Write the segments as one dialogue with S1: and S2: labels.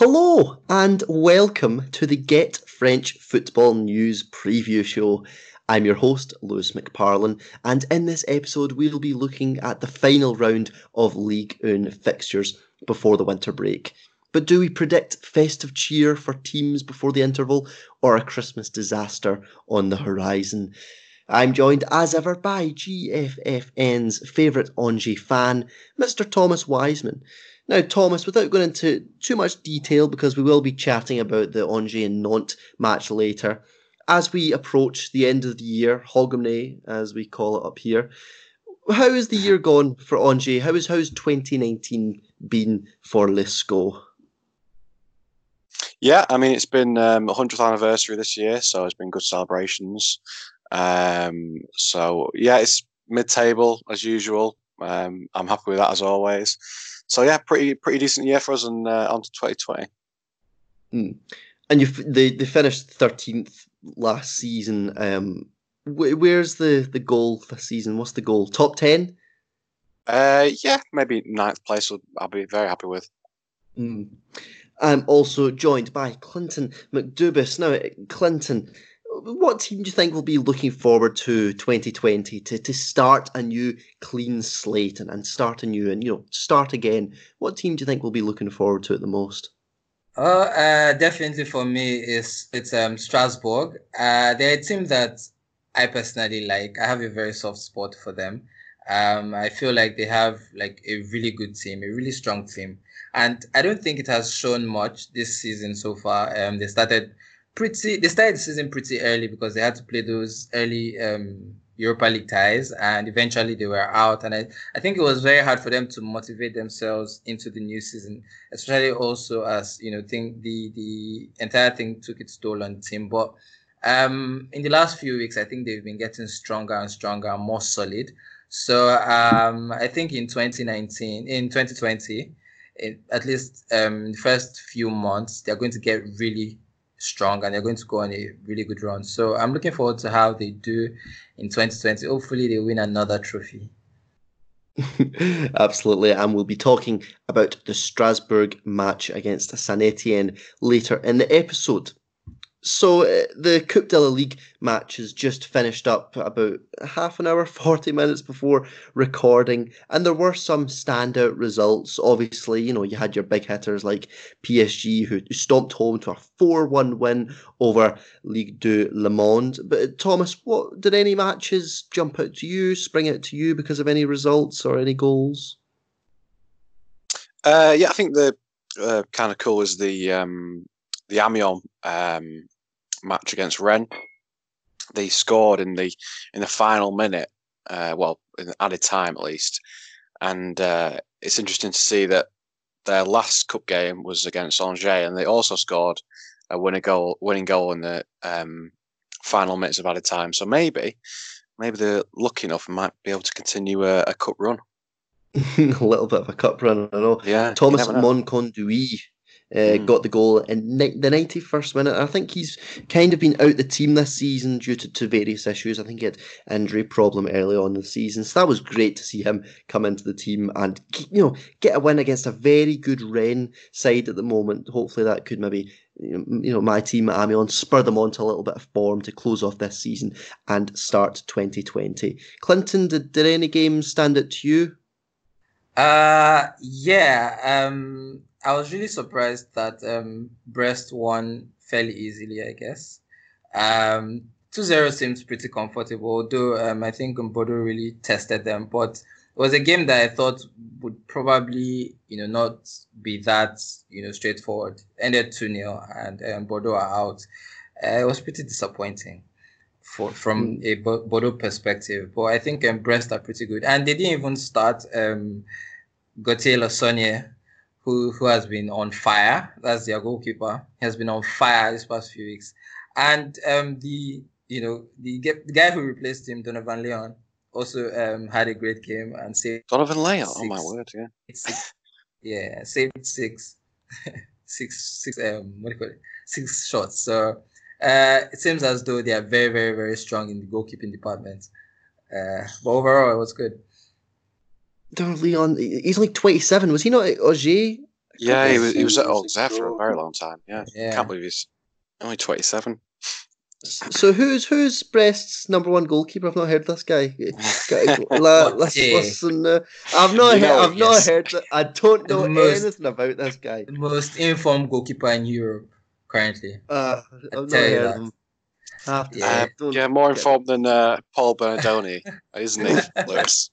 S1: Hello and welcome to the Get French Football News preview show. I'm your host, Lewis McParlin, and in this episode, we'll be looking at the final round of League One fixtures before the winter break. But do we predict festive cheer for teams before the interval or a Christmas disaster on the horizon? I'm joined as ever by GFFN's favourite Angers fan, Mr. Thomas Wiseman. Now, Thomas, without going into too much detail, because we will be chatting about the Angers and Nantes match later, as we approach the end of the year, Hogmanay, as we call it up here, how has the year gone for Angers? How has how's 2019 been for Lisco?
S2: Yeah, I mean it's been um, 100th anniversary this year, so it's been good celebrations. Um, so yeah, it's mid-table as usual. Um, I'm happy with that as always so yeah, pretty pretty decent year for us and uh, on to 2020.
S1: Mm. And you they they finished thirteenth last season. Um, wh- where's the the goal this season? What's the goal? Top ten?
S2: Uh, yeah, maybe ninth place. Would I'll be very happy with.
S1: Mm. I'm also joined by Clinton McDubis. Now, Clinton, what team do you think will be looking forward to 2020 to, to start a new clean slate and, and start a new and you know start again? What team do you think will be looking forward to it the most?
S3: Oh, uh, definitely for me is it's um Strasbourg. Uh, they're a team that I personally like. I have a very soft spot for them. Um, I feel like they have like a really good team, a really strong team, and I don't think it has shown much this season so far. Um, they started pretty they started the season pretty early because they had to play those early um, Europa League ties and eventually they were out. And I, I think it was very hard for them to motivate themselves into the new season especially also as you know think the the entire thing took its toll on the team. But um, in the last few weeks I think they've been getting stronger and stronger and more solid. So um, I think in 2019 in 2020 in, at least um, the first few months they're going to get really strong and they're going to go on a really good run. So I'm looking forward to how they do in 2020. Hopefully, they win another trophy.
S1: Absolutely, and we'll be talking about the Strasbourg match against Saint Etienne later in the episode. So uh, the Coupe de la Ligue match has just finished up about half an hour, 40 minutes before recording, and there were some standout results. Obviously, you know, you had your big hitters like PSG who stomped home to a 4-1 win over Ligue 2 Le Mans. But Thomas, what did any matches jump out to you, spring out to you because of any results or any goals?
S2: Uh, yeah, I think the uh, kind of cool was the um, the Amiens um, match against Rennes. They scored in the in the final minute, uh, well, in added time at least, and uh, it's interesting to see that their last cup game was against Angers, and they also scored a winning goal, winning goal in the um, final minutes of added time. So maybe, maybe they're lucky enough and might be able to continue a, a cup run.
S1: a little bit of a cup run, I know.
S2: Yeah,
S1: Thomas Monconduit uh, mm. Got the goal in ni- the 91st minute. I think he's kind of been out the team this season due to, to various issues. I think he had injury problem early on in the season. So that was great to see him come into the team and you know get a win against a very good Rennes side at the moment. Hopefully that could maybe you know my team at Amiens spur them on to a little bit of form to close off this season and start 2020. Clinton, did, did any games stand out to you?
S3: Uh yeah. Um I was really surprised that um, Brest won fairly easily, I guess. Um, 2-0 seems pretty comfortable, although um, I think Bordeaux really tested them. But it was a game that I thought would probably, you know, not be that, you know, straightforward. Ended 2-0 and um, Bordeaux are out. Uh, it was pretty disappointing for from mm. a Bordeaux perspective. But I think um, Brest are pretty good. And they didn't even start um, Gautier Larsonneur who who has been on fire. That's their goalkeeper. He has been on fire this past few weeks. And um, the you know the, the guy who replaced him, Donovan Leon, also um, had a great game and saved
S2: Donovan Leon. Oh my word! Yeah,
S3: six, yeah, saved six, six, six. Um, what do you call it? Six shots. So uh, it seems as though they are very, very, very strong in the goalkeeping department. Uh, but overall, it was good.
S1: Leon, he's only 27. Was he not at Angers
S2: Yeah, he was he was at Auxerre for a very long time. Yeah,
S3: Yeah.
S2: can't believe he's only twenty seven.
S1: So who's who's Brest's number one goalkeeper? I've not heard this guy. La- listen, listen, uh, I've not
S2: You
S1: heard.
S2: know
S1: I've
S2: it,
S1: not heard. that- I don't know
S3: most-
S1: anything about this guy.
S3: The most informed goalkeeper in Europe currently.
S1: Uh, I've not
S3: tell
S1: heard him. I have to
S3: Yeah.
S2: Uh, yeah, more informed than uh, Paul Bernardoni, isn't he, Lewis?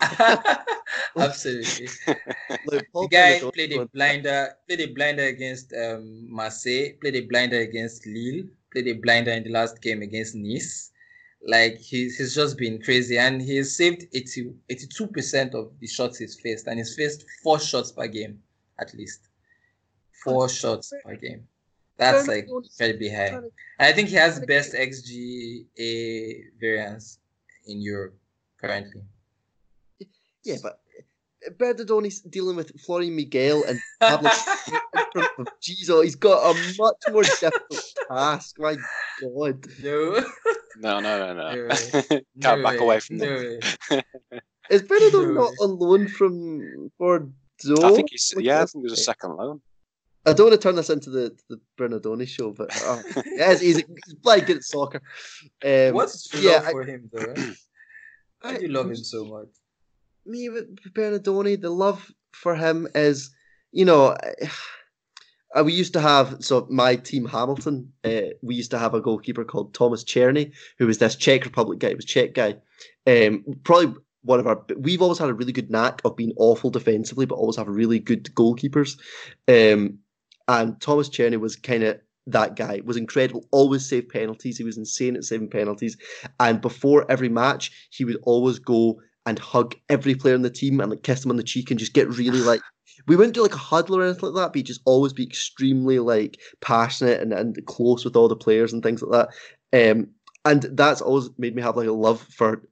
S3: Absolutely.
S1: Look,
S3: the guy played a blinder, played a blinder against um, Marseille, played a blinder against Lille, played a blinder in the last game against Nice. Like he's, he's just been crazy, and he's saved 82 percent of the shots he's faced, and he's faced four shots per game at least. Four shots per game. That's like incredibly high. And I think he has the best XGA variance in Europe currently.
S1: Yeah, but Bernardoni's dealing with Florian Miguel and Pablo. Jeez, oh, he's got a much more difficult task. My God.
S3: no.
S2: No, no, no, no.
S3: No
S2: Can't
S3: No
S2: back
S3: way,
S2: away from
S3: no
S2: that.
S3: way.
S1: Bernardoni
S3: No.
S1: not on loan from Bordeaux?
S2: I think he's
S1: Look
S2: yeah, I think there's a second loan.
S1: I don't want to turn this into the, the Bernardoni show, but uh, yes, he's, he's bloody good at soccer. Um,
S3: What's your
S1: yeah,
S3: love
S1: I-
S3: for him though? Why
S1: I-
S3: do love him so much?
S1: Me with Bernardoni, the love for him is, you know, uh, we used to have so my team Hamilton. Uh, we used to have a goalkeeper called Thomas Cherny, who was this Czech Republic guy. He was Czech guy. Um, probably one of our. We've always had a really good knack of being awful defensively, but always have really good goalkeepers. Um, and Thomas Cherny was kind of that guy. Was incredible. Always saved penalties. He was insane at saving penalties. And before every match, he would always go and hug every player in the team and like kiss them on the cheek and just get really like we wouldn't do like a huddle or anything like that, but just always be extremely like passionate and, and close with all the players and things like that. Um and that's always made me have like a love for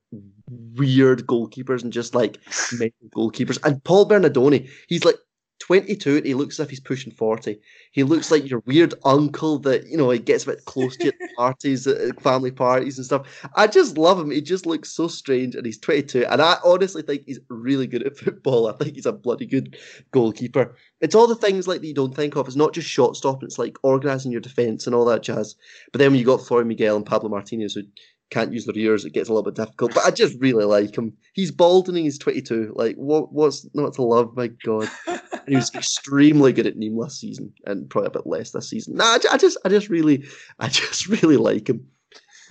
S1: weird goalkeepers and just like mental goalkeepers. And Paul Bernardoni, he's like 22 he looks as if he's pushing 40. He looks like your weird uncle that, you know, he gets a bit close to at parties, at family parties and stuff. I just love him. He just looks so strange and he's 22. And I honestly think he's really good at football. I think he's a bloody good goalkeeper. It's all the things like that you don't think of. It's not just shot stopping, it's like organising your defence and all that jazz. But then when you got Florian Miguel and Pablo Martinez who can't use their ears, it gets a little bit difficult. But I just really like him. He's bald and he's 22. Like, what? what's not to love? My God. He was extremely good at Nîmes last season, and probably a bit less this season. Nah, I, just, I just really, I just really like him.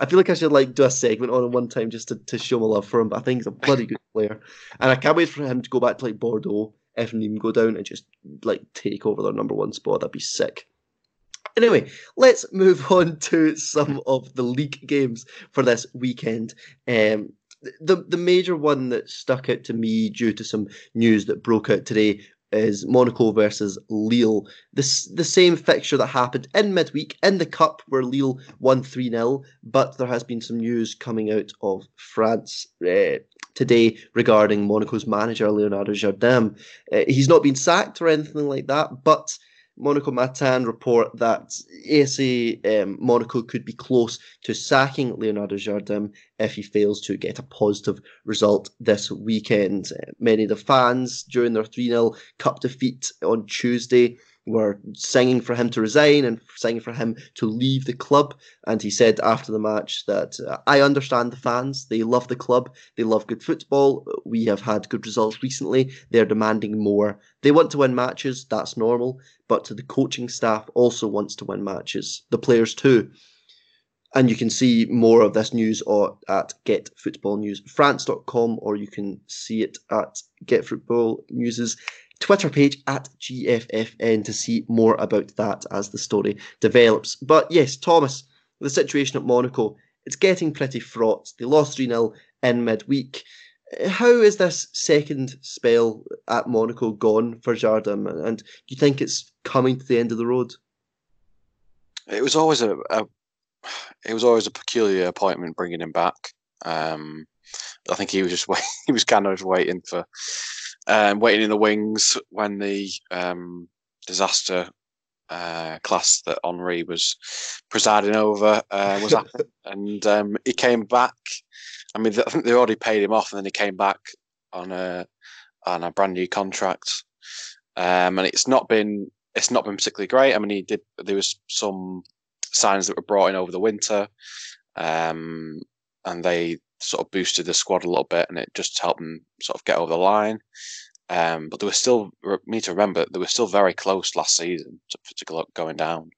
S1: I feel like I should like do a segment on him one time just to, to show my love for him. But I think he's a bloody good player, and I can't wait for him to go back to like Bordeaux if Nîmes go down and just like take over their number one spot. That'd be sick. Anyway, let's move on to some of the league games for this weekend. Um, the the major one that stuck out to me due to some news that broke out today is Monaco versus Lille. This the same fixture that happened in midweek in the cup where Lille won 3-0, but there has been some news coming out of France uh, today regarding Monaco's manager Leonardo Jardim. Uh, he's not been sacked or anything like that, but Monaco Matin report that ASA um, Monaco could be close to sacking Leonardo Jardim if he fails to get a positive result this weekend. Many of the fans during their 3 0 cup defeat on Tuesday were singing for him to resign and singing for him to leave the club. And he said after the match that uh, I understand the fans. They love the club. They love good football. We have had good results recently. They're demanding more. They want to win matches. That's normal. But the coaching staff also wants to win matches. The players too. And you can see more of this news or at getfootballnewsfrance.com or you can see it at Get Football News's Twitter page at GFFN to see more about that as the story develops. But yes, Thomas, the situation at Monaco, it's getting pretty fraught. They lost 3 0 in midweek. How is this second spell at Monaco gone for Jardim? And do you think it's coming to the end of the road?
S2: It was always a, a it was always a peculiar appointment bringing him back. Um, I think he was just wait, he was kind of waiting for um, waiting in the wings when the um, disaster uh, class that Henry was presiding over uh, was happening, and um, he came back. I mean, I think they already paid him off, and then he came back on a on a brand new contract. um, and it's not been it's not been particularly great. I mean, he did there was some signs that were brought in over the winter, um, and they sort of boosted the squad a little bit, and it just helped them sort of get over the line. Um, but they were still need to remember they were still very close last season to, to going down.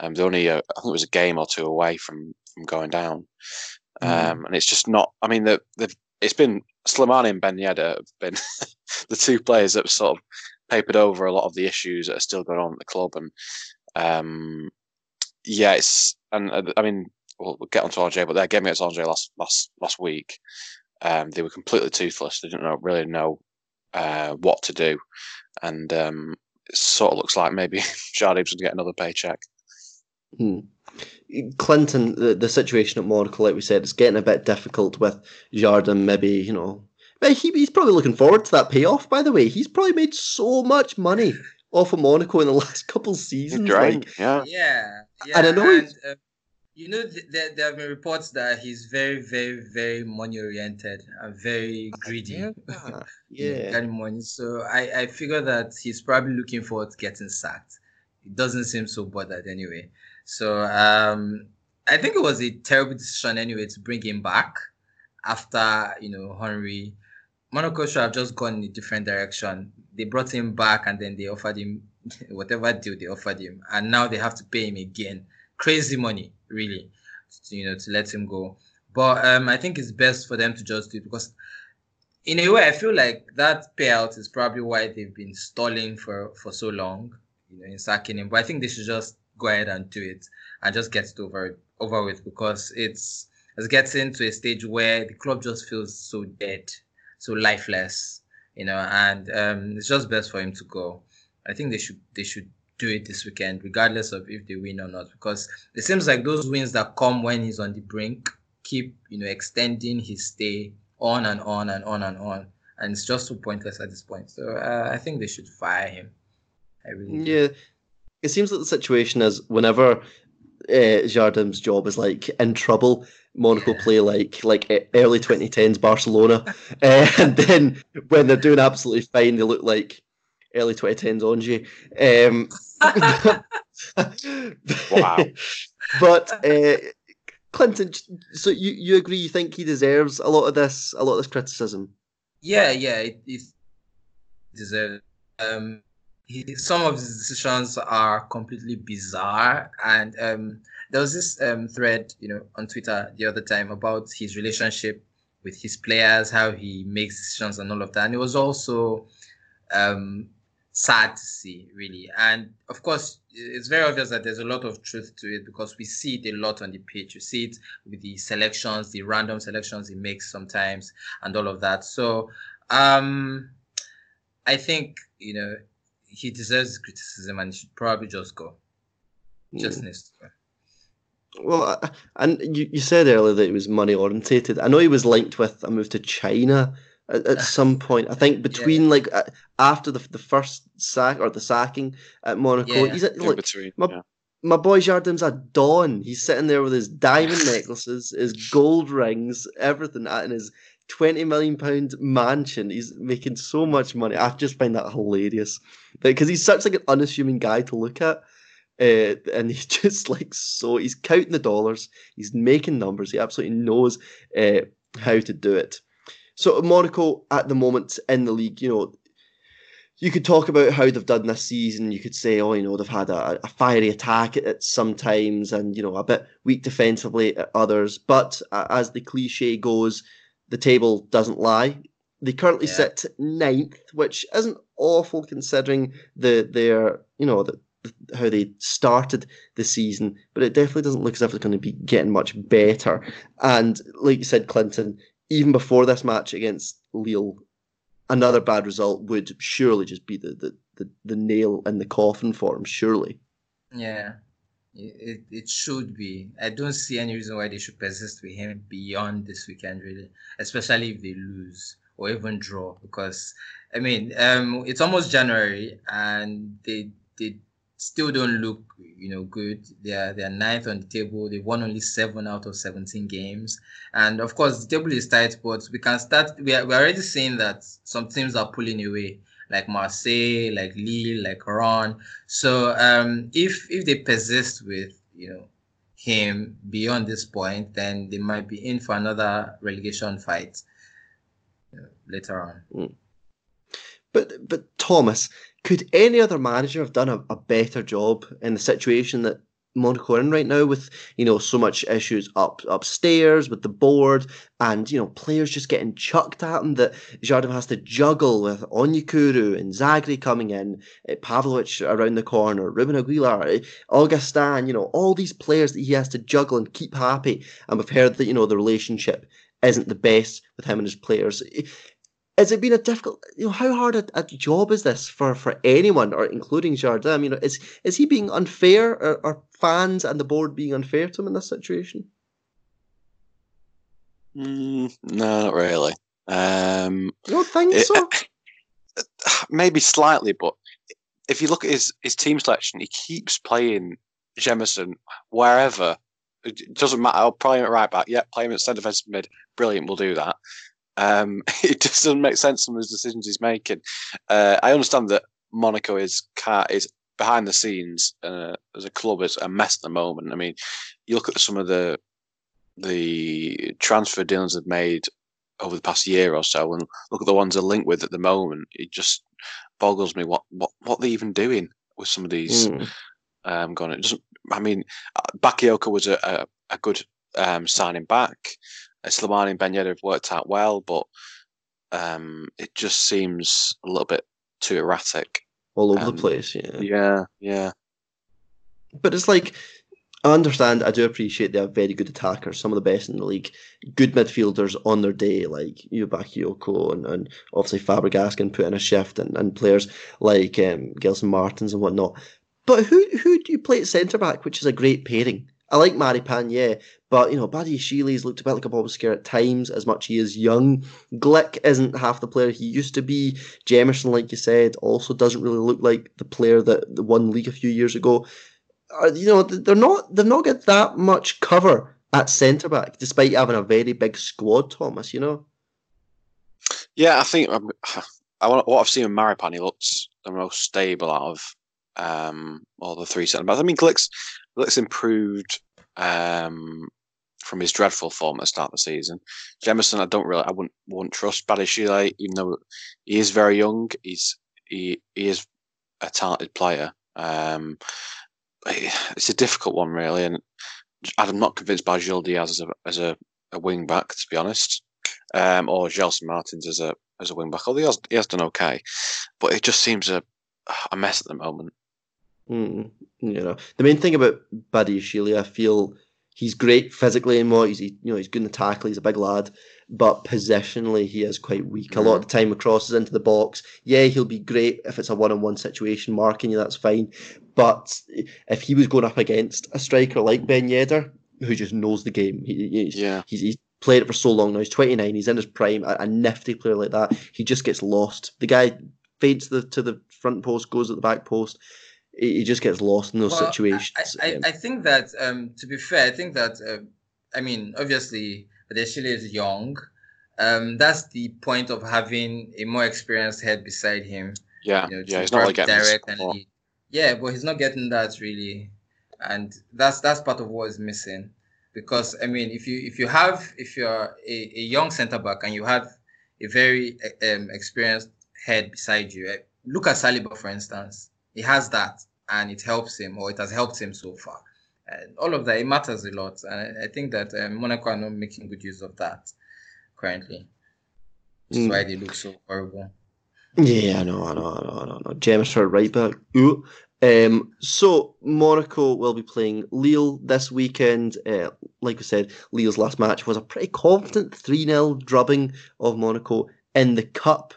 S2: Um, they only uh, I think it was a game or two away from from going down, mm. um, and it's just not. I mean, the the it's been Slimani and Ben Yedder have been the two players that have sort of papered over a lot of the issues that are still going on at the club, and um, yeah, it's and uh, I mean we'll, we'll get onto RJ, but their game against RJ last last last week, um, they were completely toothless. They didn't know, really know uh, what to do, and um, it sort of looks like maybe Jardim's going to get another paycheck.
S1: Hmm. Clinton, the, the situation at Monaco, like we said, is getting a bit difficult with Jardim. Maybe you know, but he, he's probably looking forward to that payoff. By the way, he's probably made so much money off of Monaco in the last couple seasons.
S2: Like,
S3: yeah, yeah, yeah. And I know and, uh, you know, th- there, there have been reports that he's very, very, very money oriented and very greedy.
S1: Yeah. yeah.
S3: getting money. So I, I figure that he's probably looking forward to getting sacked. It doesn't seem so bothered anyway. So um, I think it was a terrible decision anyway to bring him back after, you know, Henry. Monaco should have just gone in a different direction. They brought him back and then they offered him whatever deal they offered him. And now they have to pay him again. Crazy money really, you know, to let him go. But um, I think it's best for them to just do it because, in a way, I feel like that payout is probably why they've been stalling for for so long, you know, in sacking him. But I think they should just go ahead and do it and just get it over over with because it's it's getting to a stage where the club just feels so dead, so lifeless, you know, and um, it's just best for him to go. I think they should they should do it this weekend, regardless of if they win or not, because it seems like those wins that come when he's on the brink keep, you know, extending his stay on and on and on and on, and it's just so pointless at this point. So uh, I think they should fire him. I really
S1: yeah. Do. It seems that the situation is whenever uh, Jardim's job is like in trouble. Monaco play like like early 2010s Barcelona, uh, and then when they're doing absolutely fine, they look like early 2010s Angers. Um,
S2: wow.
S1: but uh, Clinton, so you, you agree? You think he deserves a lot of this, a lot of this criticism?
S3: Yeah, yeah, he it deserves. Um, he, some of his decisions are completely bizarre, and um, there was this um, thread, you know, on Twitter the other time about his relationship with his players, how he makes decisions, and all of that. And it was also um, sad to see, really. And of course, it's very obvious that there's a lot of truth to it because we see it a lot on the pitch. You see it with the selections, the random selections he makes sometimes, and all of that. So, um, I think you know he deserves criticism and he should probably just go. Just mm. needs to go.
S1: Well, and you, you said earlier that he was money orientated. I know he was linked with a move to China at, at some point. I think between yeah. like uh, after the the first sack or the sacking at Monaco, yeah. he's at, like between, my, yeah. my boy Jardim's a don. He's sitting there with his diamond necklaces, his gold rings, everything, and his twenty million pound mansion. He's making so much money. I just find that hilarious because he's such like an unassuming guy to look at. Uh, and he's just like so he's counting the dollars he's making numbers he absolutely knows uh, how to do it so Monaco at the moment in the league, you know, you could talk about how they've done this season. You could say, oh, you know, they've had a, a fiery attack at, at some times and, you know, a bit weak defensively at others. But uh, as the cliche goes, the table doesn't lie. They currently yeah. sit ninth, which isn't awful considering the their, you know, the, how they started the season, but it definitely doesn't look as if it's going to be getting much better. And like you said, Clinton, even before this match against Lille, another bad result would surely just be the, the, the, the nail in the coffin for him, surely.
S3: Yeah, it, it should be. I don't see any reason why they should persist with him beyond this weekend, really, especially if they lose or even draw. Because, I mean, um, it's almost January and they, they still don't look, you know, good. They are they are ninth on the table. They won only seven out of seventeen games, and of course the table is tight. But we can start. We are, we are already seeing that some teams are pulling away. like Marseille, like Lille, like Rennes. So um, if if they persist with you know him beyond this point, then they might be in for another relegation fight you know, later on.
S1: Mm. But but Thomas, could any other manager have done a, a better job in the situation that Monaco are in right now with you know so much issues up upstairs with the board and you know players just getting chucked at him that Jardim has to juggle with Onyekuru and Zagreb coming in, uh, Pavlovic around the corner, Ruben Aguilar, uh, Augustin, you know all these players that he has to juggle and keep happy. And we've heard that you know the relationship isn't the best with him and his players has it been a difficult you know how hard a, a, job is this for for anyone or including Jardim you know is is he being unfair or, are fans and the board being unfair to him in this situation
S2: mm, no not really um
S1: you don't think it, so
S2: maybe slightly but if you look at his his team selection he keeps playing Jemerson wherever it doesn't matter. I'll play him at right back. Yeah, play him at centre defensive mid. Brilliant. We'll do that. Um, it just doesn't make sense some of the decisions he's making. Uh, I understand that Monaco is is behind the scenes uh, as a club is a mess at the moment. I mean, you look at some of the the transfer deals they've made over the past year or so, and look at the ones they're linked with at the moment. It just boggles me what what what they're even doing with some of these. Mm. Um, going, it doesn't. I mean, uh, Bakayoko was a, a, a good um, signing back. Slimani and Ben Yedder have worked out well, but um, it just seems a little bit too erratic.
S1: All over um, the place, yeah.
S2: Yeah, yeah.
S1: But it's like, I understand, I do appreciate they are very good attackers, some of the best in the league. Good midfielders on their day, like Bakayoko and, and obviously Fabregas can put in a shift, and, and players like um, Gelson Martins and whatnot. But who who do you play at centre back, which is a great pairing? I like Maripan, yeah, but you know, Badiashile looked a bit like a Bob Scare at times, as much he is young. Glik isn't half the player he used to be. Jemerson, like you said, also doesn't really look like the player that won league a few years ago. Uh, you know, they're not they've not got that much cover at centre back, despite having a very big squad. Thomas, you know.
S2: Yeah, I think um, I what I've seen with Maripan. He looks the most stable out of um, all the three centre backs. I mean, Glik's looks improved um, from his dreadful form at the start of the season. Jemerson, I don't really, I wouldn't, wouldn't trust Badiashile, even though he is very young. He's he, he is a talented player. Um, it's a difficult one, really, and I'm not convinced by Gil Diaz as a as a, a wing back, to be honest, um, or Gelson Martins as a as a wing back. Although he has, he has done okay, but it just seems a a mess at the moment.
S1: Mm, you know, the main thing about Badiashile, I feel he's great physically and what he's he, you know he's good in the tackle. He's a big lad, but positionally he is quite weak. A lot of mm-hmm. the time, he crosses into the box. Yeah, he'll be great if it's a one-on-one situation, marking you. That's fine. But if he was going up against a striker like Ben Yedder, who just knows the game, he, he's, yeah, he's, he's played it for so long now. He's 29. He's in his prime. A, a nifty player like that, he just gets lost. The guy fades the to the front post, goes at the back post he just gets lost in those well, situations.
S3: I, I, I, think that, um, to be fair, I think that, uh, I mean, obviously, Badiashile is young. Um, that's the point of having a more experienced head beside him.
S2: Yeah, you know, yeah, he's not like direct and lead.
S3: Yeah, but he's not getting that really, and that's that's part of what is missing. Because I mean, if you if you have if you're a, a young centre back and you have a very um, experienced head beside you, eh, look at Saliba for instance he has that and it helps him or it has helped him so far. And all of that, it matters a lot. And I, I think that um, Monaco are not making good use of that currently. Which is mm. why they look so horrible.
S1: Yeah, I know, I know, I know, I know. I know. James for right back. Ooh. Um, so Monaco will be playing Lille this weekend. Uh, like we said, Lille's last match was a pretty confident 3 0 drubbing of Monaco in the Cup.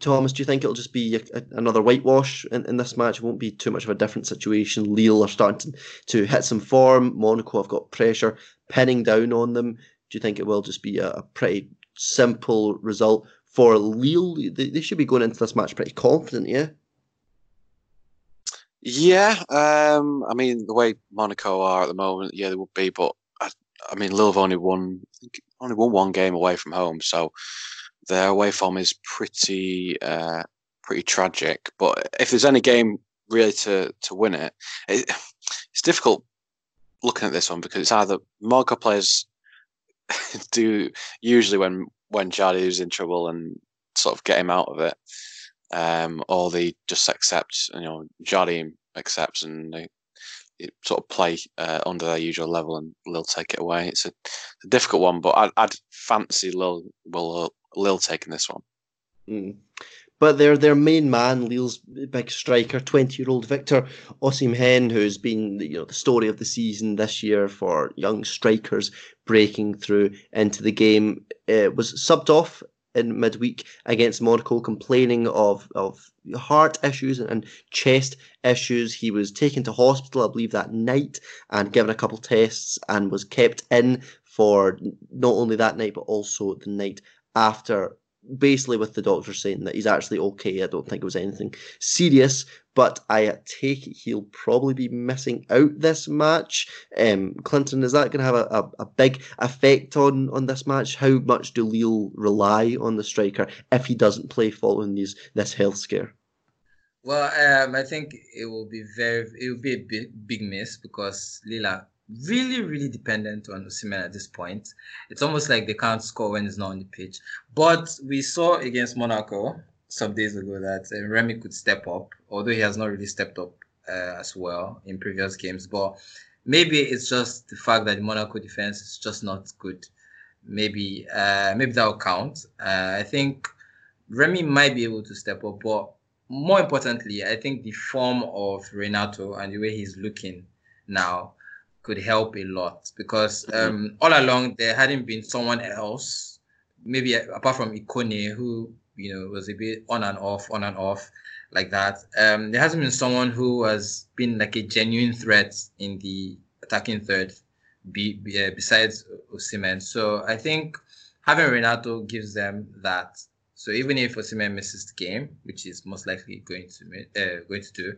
S1: Thomas, do you think it'll just be a, a, another whitewash in, in this match? It won't be too much of a different situation. Lille are starting to, to hit some form. Monaco have got pressure pinning down on them. Do you think it will just be a, a pretty simple result for Lille? They, they, should be going into this match pretty confident, yeah?
S2: Yeah, um, I mean the way Monaco are at the moment, yeah, they would be. But I, I mean, Lille have only won, only won one game away from home, so their away form is pretty uh, pretty tragic. But if there's any game really to to win it, it it's difficult looking at this one because it's either Monaco players do usually when when Jardim's in trouble and sort of get him out of it, um, or they just accept. You know, Jardim accepts and they, sort of play uh, under their usual level and Lille take it away. It's a, a difficult one, but I'd, I'd fancy Lille will Lille taking this one.
S1: Mm. But their their main man, Lille's big striker, twenty year old Victor Osimhen, who's been you know the story of the season this year for young strikers breaking through into the game, uh, was subbed off in midweek against Monaco, complaining of of heart issues and chest issues. He was taken to hospital, I believe, that night and given a couple tests and was kept in for not only that night but also the night after basically with the doctor saying that he's actually okay. I don't think it was anything serious, but I take it he'll probably be missing out this match. Um, Clinton, is that going to have a, a, a, big effect on, on this match? How much do Lille rely on the striker if he doesn't play following these this health scare?
S3: Well, um, I think it will be very, it will be a big, big miss because Lila really, really dependent on Osimhen at this point. It's almost like they can't score when he's not on the pitch. But we saw against Monaco some days ago that uh, Remy could step up, although he has not really stepped up uh, as well in previous games. But maybe it's just the fact that Monaco defense is just not good. Maybe, uh, maybe that will count. Uh, I think Remy might be able to step up, but more importantly, I think the form of Renato and the way he's looking now could help a lot because mm-hmm. um, all along there hadn't been someone else, maybe apart from Ikone, who you know was a bit on and off, on and off like that. Um, there hasn't been someone who has been like a genuine threat in the attacking third, be, be, uh, besides Osimhen. So I think having Renato gives them that. So even if Osimhen misses the game, which is most likely going to uh, going to do,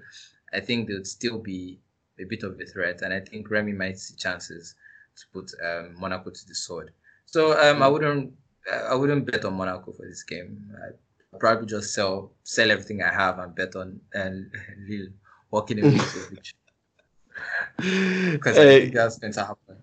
S3: I think they'll still be a bit of a threat, and I think Remy might see chances to put um, Monaco to the sword. So um, I hmm. wouldn't I wouldn't bet on Monaco for this game. I'd probably just sell sell everything I have and bet on and Lille walking away Mitrovic because I think that's going to happen.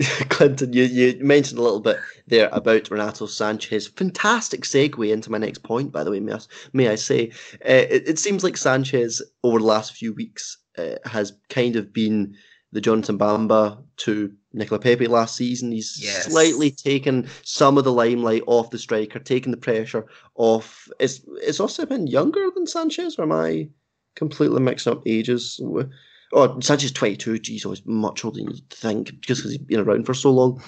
S1: Clinton, you, you mentioned a little bit there about Renato Sanchez. Fantastic segue into my next point, by the way, may I, may I say. Uh, it, it, seems like Sanchez, over the last few weeks, uh, has kind of been the Jonathan Bamba to Nicola Pepe last season. He's yes. slightly taken some of the limelight off the striker, taken the pressure off. Is is been younger than Sanchez, or am I completely mixing up ages? Oh, Sanchez 22. Geez, he's always much older than you think just because he's been around for so long.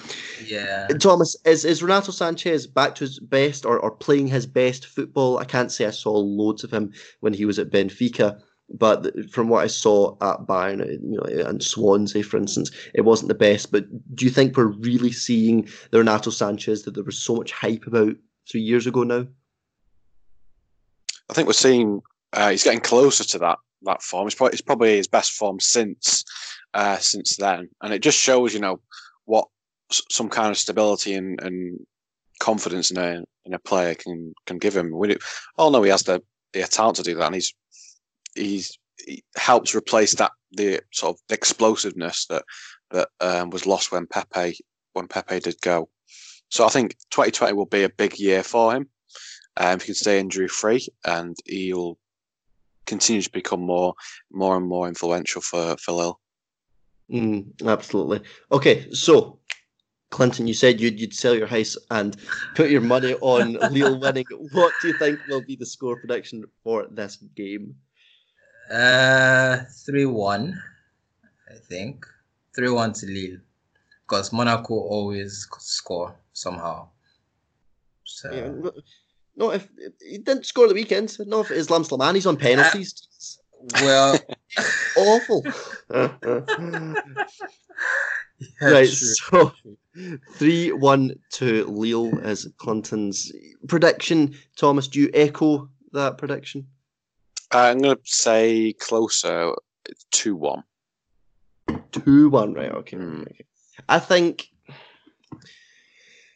S3: Yeah.
S1: Thomas, is, is Renato Sanchez back to his best or, or playing his best football? I can't say I saw loads of him when he was at Benfica, but from what I saw at Bayern, you know, and Swansea, for instance, it wasn't the best. But do you think we're really seeing the Renato Sanchez that there was so much hype about three years ago now?
S2: I think we're seeing uh, he's getting closer to that that form. It's probably, it's probably his best form since uh, since then, and it just shows you know what some kind of stability and, and confidence in a in a player can can give him. We all know he has the the talent to do that, and he's he's he helps replace that the sort of explosiveness that that um, was lost when Pepe when Pepe did go. So I think 2020 will be a big year for him. Um, if he can stay injury free, and he'll continue to become more more and more influential for for Lille.
S1: Mm, absolutely. Okay, so Clinton, you said you'd you'd sell your house and put your money on Lille winning. What do you think will be the score prediction for this game?
S3: Uh, three one, I think. Three one to Lille, because Monaco always score somehow. So.
S1: Yeah, not if he didn't score the weekend. no, if Islam Slimani's on penalties.
S3: Uh, well,
S1: awful. yeah, right, true. so three one to Lille as Clinton's prediction. Thomas, do you echo that prediction?
S2: Uh, I'm going to say closer. Two one.
S1: Two one, right? Okay. Mm. okay. I think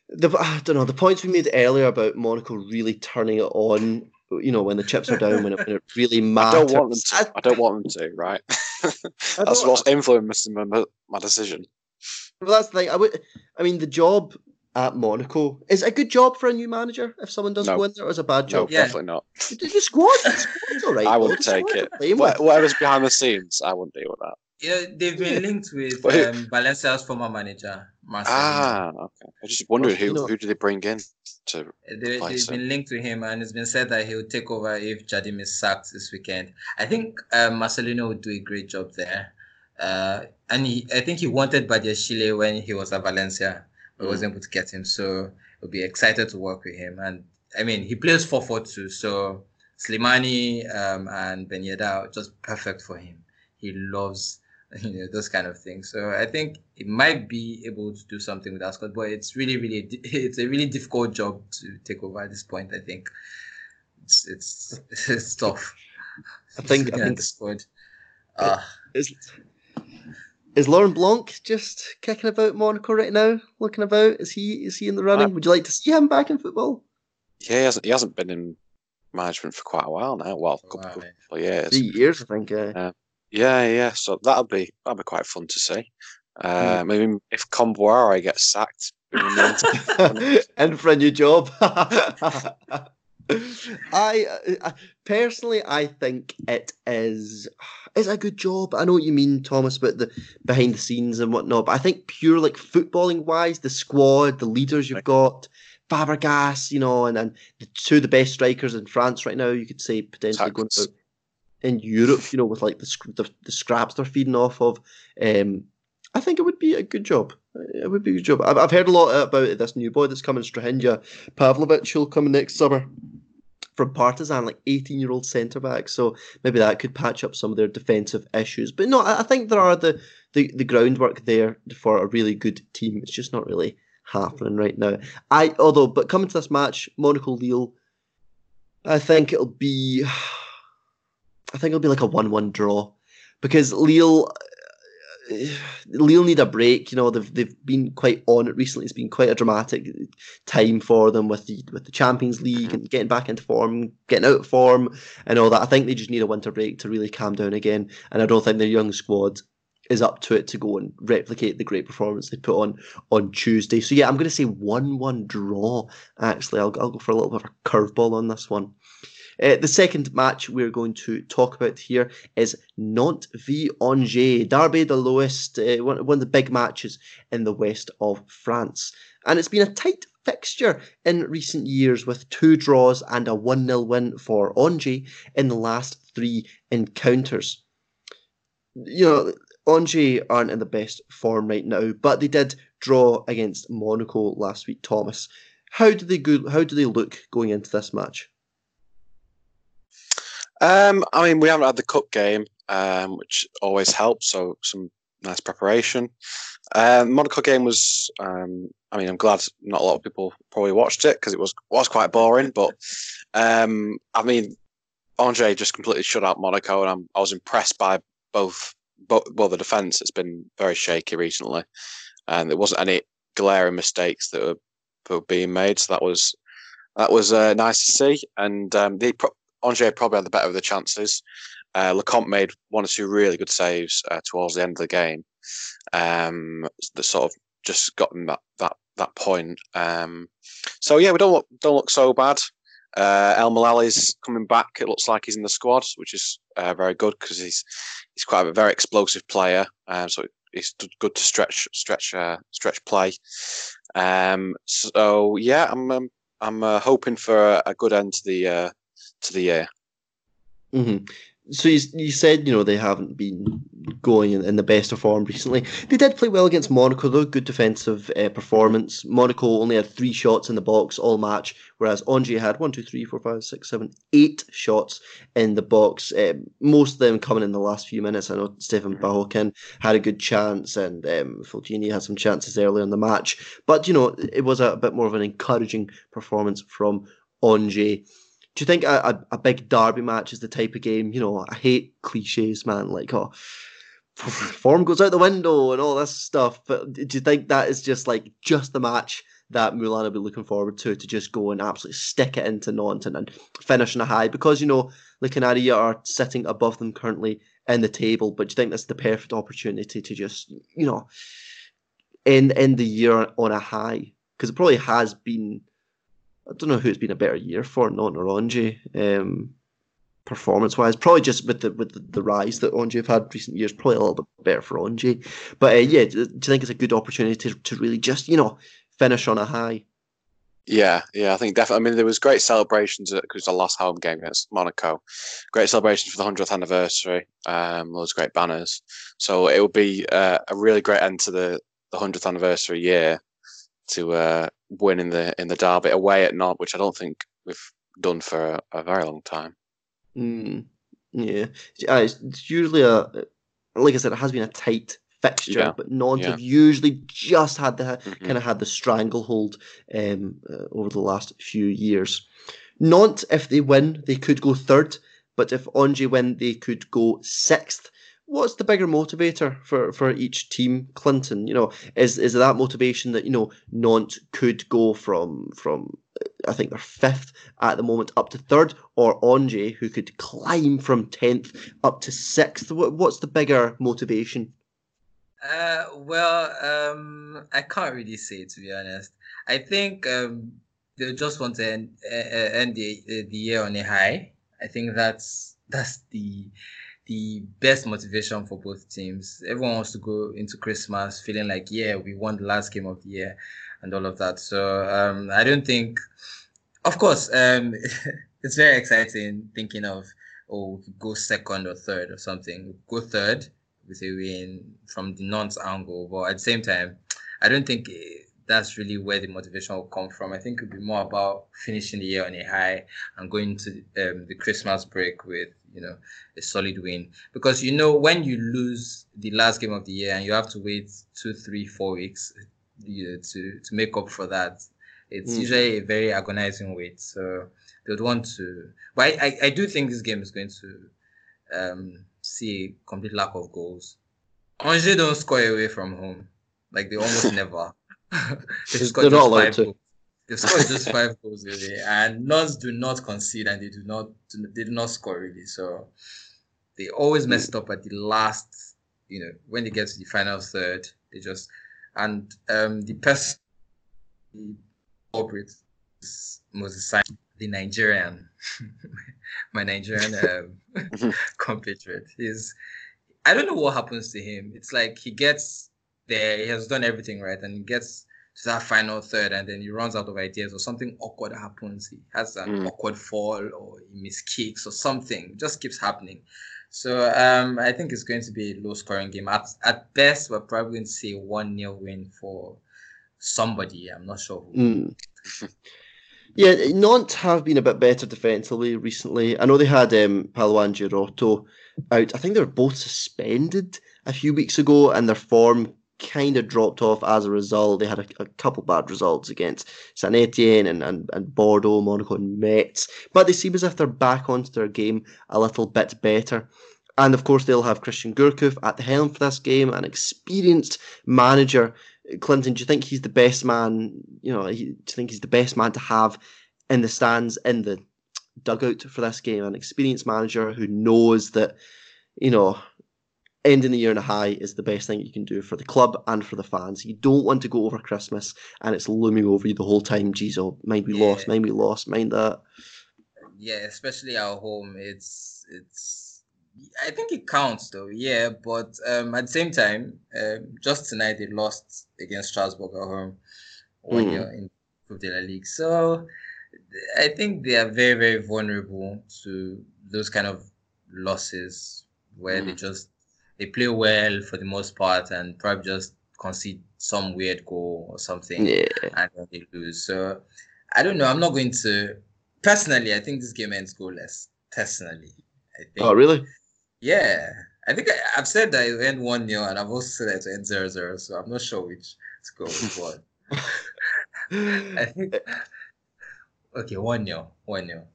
S1: the I don't know the points we made earlier about Monaco really turning it on. You know when the chips are down when it, when it really matters.
S2: I don't want them to. I, don't want them to. Right. that's what's influencing my, my decision.
S1: Well, that's the thing. I would. I mean, the job at Monaco is a good job for a new manager if someone does no. go in there, or is a bad job?
S2: No, yeah. definitely not.
S1: The, the squad, the squad's all right.
S2: I wouldn't take it. Whatever's behind the scenes, I wouldn't deal with that.
S3: Yeah, they've been linked with um, Valencia's former manager,
S2: Marcelo. Ah, okay. I just wondered who, who did they bring in to
S3: they, They've him? been linked to him, and it's been said that he'll take over if Jardim is sacked this weekend. I think um, Marcelino would do a great job there. Uh, and he, I think he wanted Badiashile when he was at Valencia, but mm. wasn't able to get him. So we'll be excited to work with him. And I mean, he plays 4 4 2, so Slimani um, and Ben Yedder are just perfect for him. He loves you know those kind of things. So I think it might be able to do something with Ascot, but it's really, really, it's a really difficult job to take over at this point. I think it's it's it's tough.
S1: I think I think the squad. Uh, is is Laurent Blanc just kicking about Monaco right now? Looking about, is he is he in the running? Would you like to see him back in football?
S2: Yeah, he hasn't he hasn't been in management for quite a while now. Well, a couple, wow, couple of years.
S1: Three years, I think. Uh,
S2: yeah, yeah. So that'll be that'll be quite fun to see. Uh, mm. Maybe if Kombouaré gets sacked,
S1: and for a new job. I, uh, personally, I think it is is a good job. I know what you mean, Thomas, about the behind the scenes and whatnot. But I think pure like footballing wise, the squad, the leaders you've got, Fabregas, you know, and, and the two of the best strikers in France right now, you could say potentially going to in Europe, you know, with like the, the, the scraps they're feeding off of. Um, I think it would be a good job. It would be a good job. I've, I've heard a lot about this new boy that's coming, Strahinja Pavlovic. He'll come next summer from Partizan, like 18 year old centre back. So maybe that could patch up some of their defensive issues. But no, I, I think there are the, the, the groundwork there for a really good team. It's just not really happening right now. I although, but coming to this match, Monaco Lille, I think it'll be. I think it'll be like a one-one draw because Lille. Lille need a break. You know they've they've been quite on it recently. It's been quite a dramatic time for them with the with the Champions League mm-hmm. and getting back into form, getting out of form, and all that. I think they just need a winter break to really calm down again. And I don't think their young squad is up to it to go and replicate the great performance they put on on Tuesday. So yeah, I'm going to say one-one draw. Actually, I'll I'll go for a little bit of a curveball on this one. Uh, the second match we're going to talk about here is Nantes v Angers, Derby de l'Ouest, uh, one, one of the big matches in the west of France. And it's been a tight fixture in recent years with two draws and a 1 0 win for Angers in the last three encounters. You know, Angers aren't in the best form right now, but they did draw against Monaco last week, Thomas. How do they go, how do they look going into this match?
S2: Um, I mean, we haven't had the cup game, um, which always helps. So some nice preparation. Um, Monaco game was. Um, I mean, I'm glad not a lot of people probably watched it because it was was quite boring. But um, I mean, Andre just completely shut out Monaco, and I'm, I was impressed by both. Both well, the defense has been very shaky recently, and there wasn't any glaring mistakes that were, that were being made. So that was that was uh, nice to see. And um, they Angers probably had the better of the chances. Uh, made one or two really good saves uh, towards the end of the game. Um, that sort of just got them that that that point. Um, so yeah, we don't look don't look so bad. Uh, El Melali's coming back. It looks like he's in the squad, which is uh, very good because he's he's quite a very explosive player. Um, so it's good to stretch stretch uh, stretch play. Um, so yeah, I'm um, I'm uh, hoping for a good end to the uh, to the year.
S1: Mm-hmm. So you, you said you know they haven't been going in, in, the best of form recently. They did play well against Monaco though, good defensive uh, performance. Monaco only had three shots in the box all match, whereas Angers had one, two, three, four, five, six, seven, eight shots in the box. Uh, most of them coming in the last few minutes. I know Stéphane Bahoken had a good chance, and um, Fulgini had some chances earlier in the match. But you know it was a bit more of an encouraging performance from Angers do you think a, a, a, big derby match is the type of game? You know, I hate cliches, man. Like, oh, form goes out the window and all this stuff. But do you think that is just like just the match that Moulin will be looking forward to to just go and absolutely stick it into Nantes and, finish on a high? Because you know the Canaries are sitting above them currently in the table, but do you think that's the perfect opportunity to just you know end end the year on a high? Because it probably has been. I don't know who it's been a better year for, not or Um, performance wise. Probably just with the with the, the rise that Angers have had recent years, probably a little bit better for Angers. But uh, yeah, do you think it's a good opportunity to, to really just you know finish on a high?
S2: Yeah, yeah, I think definitely. I mean, there was great celebrations because the last home game against Monaco. Great celebrations for the hundredth anniversary. Um, those great banners. So it will be uh, a really great end to the the hundredth anniversary year to uh, win in the in the derby away at Nantes, which I don't think we've done for a, a very long time.
S1: Mm, yeah, it's usually a like I said, it has been a tight fixture, yeah. but Nantes yeah. have usually just had the mm-hmm. kind of had the stranglehold um, uh, over the last few years. Nantes, if they win, they could go third, but if Angers win, they could go sixth what's the bigger motivator for, for each team, Clinton? You know, is is that motivation that you know Nantes could go from from I think they're fifth at the moment up to third, or Angers who could climb from tenth up to sixth? What, what's the bigger motivation?
S3: Uh, well, um, I can't really say to be honest. I think um, they just want to end, uh, end the, the year on a high. I think that's that's the the best motivation for both teams. Everyone wants to go into Christmas feeling like, yeah, we won the last game of the year and all of that. So um, I don't think, of course, um, it's very exciting thinking of, oh, go second or third or something. Go third with a win from the Nantes angle. But at the same time, I don't think that's really where the motivation will come from. I think it would be more about finishing the year on a high and going to um, the Christmas break with you know a solid win. Because you know when you lose the last game of the year and you have to wait two, three, four weeks you know, to to make up for that, it's mm. usually a very agonizing wait. So they would want to. But I, I, I do think this game is going to um, see a complete lack of goals. Angers don't score away from home. Like they almost never.
S1: they They're not allowed to.
S3: Goals. They scored just five goals really, and Nantes do not concede and they do not they do not score really. So they always mess up at the last. You know, when they get to the final third, they just and um the person the corporate Moses the Nigerian, my Nigerian um, compatriot. Is I don't know what happens to him. It's like he gets there, he has done everything right, and he gets to that final third, and then he runs out of ideas, or something awkward happens. He has an mm. awkward fall, or he miskicks, or something. It just keeps happening. So um, I think it's going to be a low scoring game. At, at best, we're probably going to see a 1 0 win for somebody. I'm not sure
S1: mm. yeah, Nantes have been a bit better defensively recently. I know they had um, Pallois Girotto out. I think they were both suspended a few weeks ago, and their form kind of dropped off as a result. They had a, a couple bad results against Saint Etienne and, and, and Bordeaux, Monaco, and Metz, but they seem as if they're back onto their game a little bit better. And of course, they'll have Christian Gourcuff at the helm for this game, an experienced manager. Clinton, do you think he's the best man? You know, do you think he's the best man to have in the stands in the dugout for this game? An experienced manager who knows that, you know, ending the year in a high is the best thing you can do for the club and for the fans. You don't want to go over Christmas and it's looming over you the whole time. Geez, oh, mind we yeah. lost, mind we lost, mind that.
S3: Yeah, especially at home, it's it's. I think it counts though, yeah. But um, at the same time, um, just tonight they lost against Strasbourg at home one mm. year in the La League. So I think they are very very vulnerable to those kind of losses where mm. they just they play well for the most part and probably just concede some weird goal or something
S1: yeah.
S3: and then they lose. So I don't know. I'm not going to personally. I think this game ends goalless. Personally, I think.
S1: Oh really?
S3: Yeah, I think I, have said that it end one 0 and I've also said that it end zero zero. So I'm not sure which to go with. I think okay, one 0 one 0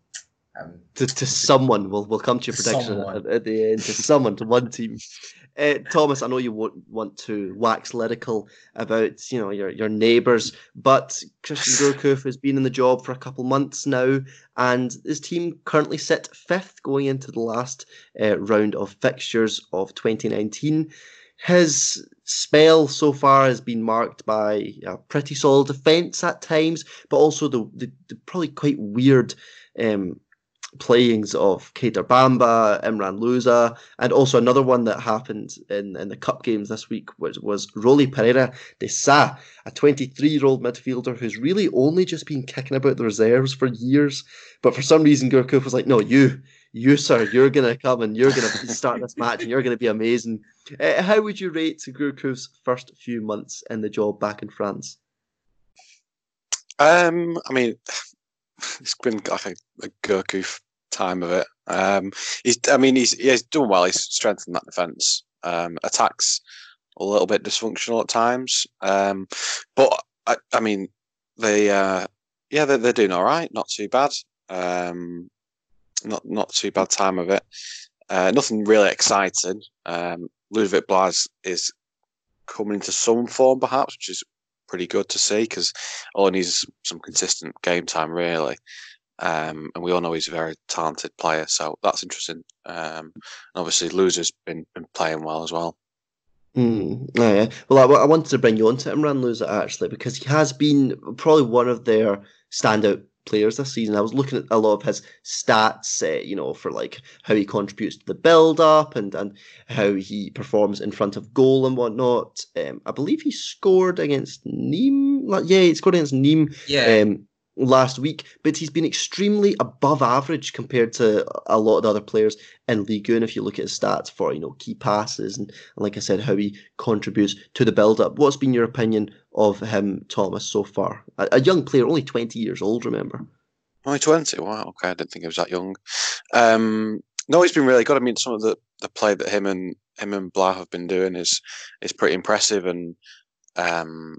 S3: Um,
S1: to, to someone. We'll we'll come to your prediction at, at, the end. To someone, to one team. Uh, Thomas, I know you won't want to wax lyrical about you know your your neighbours, but Christian Gourcuff has been in the job for a couple months now, and his team currently sit fifth going into the last uh, round of fixtures of 2019. His spell so far has been marked by a pretty solid defence at times, but also the, the, the probably quite weird um, playings of Keita Bamba, Imran Louza, and also another one that happened in, in the cup games this week, which was Roli Pereira de Sa, a 23 year old midfielder who's really only just been kicking about the reserves for years. But for some reason, Gourcuff was like, no, you, you, sir, you're going to come and you're going to start this match and you're going to be amazing. Uh, how would you rate Gourcuff's first few months in the job back in France?
S2: Um, I mean, it's been like a, a Gourcuff time of it. Um, he's, I mean, he's he's done well. He's strengthened that defence. Um, attacks a little bit dysfunctional at times, um, but I, I mean, they uh, yeah, they're, they're doing all right. Not too bad. Um, not not too bad time of it. Uh, nothing really exciting. Um, Ludovic Blas is coming into some form, perhaps, which is pretty good to see because all he needs is some consistent game time, really. Um, and we all know he's a very talented player, so that's interesting. Um, and obviously, Louza's been, been playing well as well.
S1: Mm, yeah. Well, I, I, wanted to bring you on to Imran Louza actually because he has been probably one of their standout players this season. I was looking at a lot of his stats, uh, you know, for like how he contributes to the build up and and how he performs in front of goal and whatnot. Um, I believe he scored against Nîmes. Yeah, he scored against Nîmes.
S3: Yeah.
S1: Um, last week, but he's been extremely above average compared to a lot of the other players in Ligue 1. If you look at his stats for you know key passes and, and like I said, how he contributes to the build up. What's been your opinion of him, Thomas, so far? A, a young player, only twenty years old. Remember?
S2: Only twenty. Wow. Okay, I didn't think he was that young. Um, no, he's been really good. I mean, some of the, the play that him and him and Blas have been doing is is pretty impressive, and um,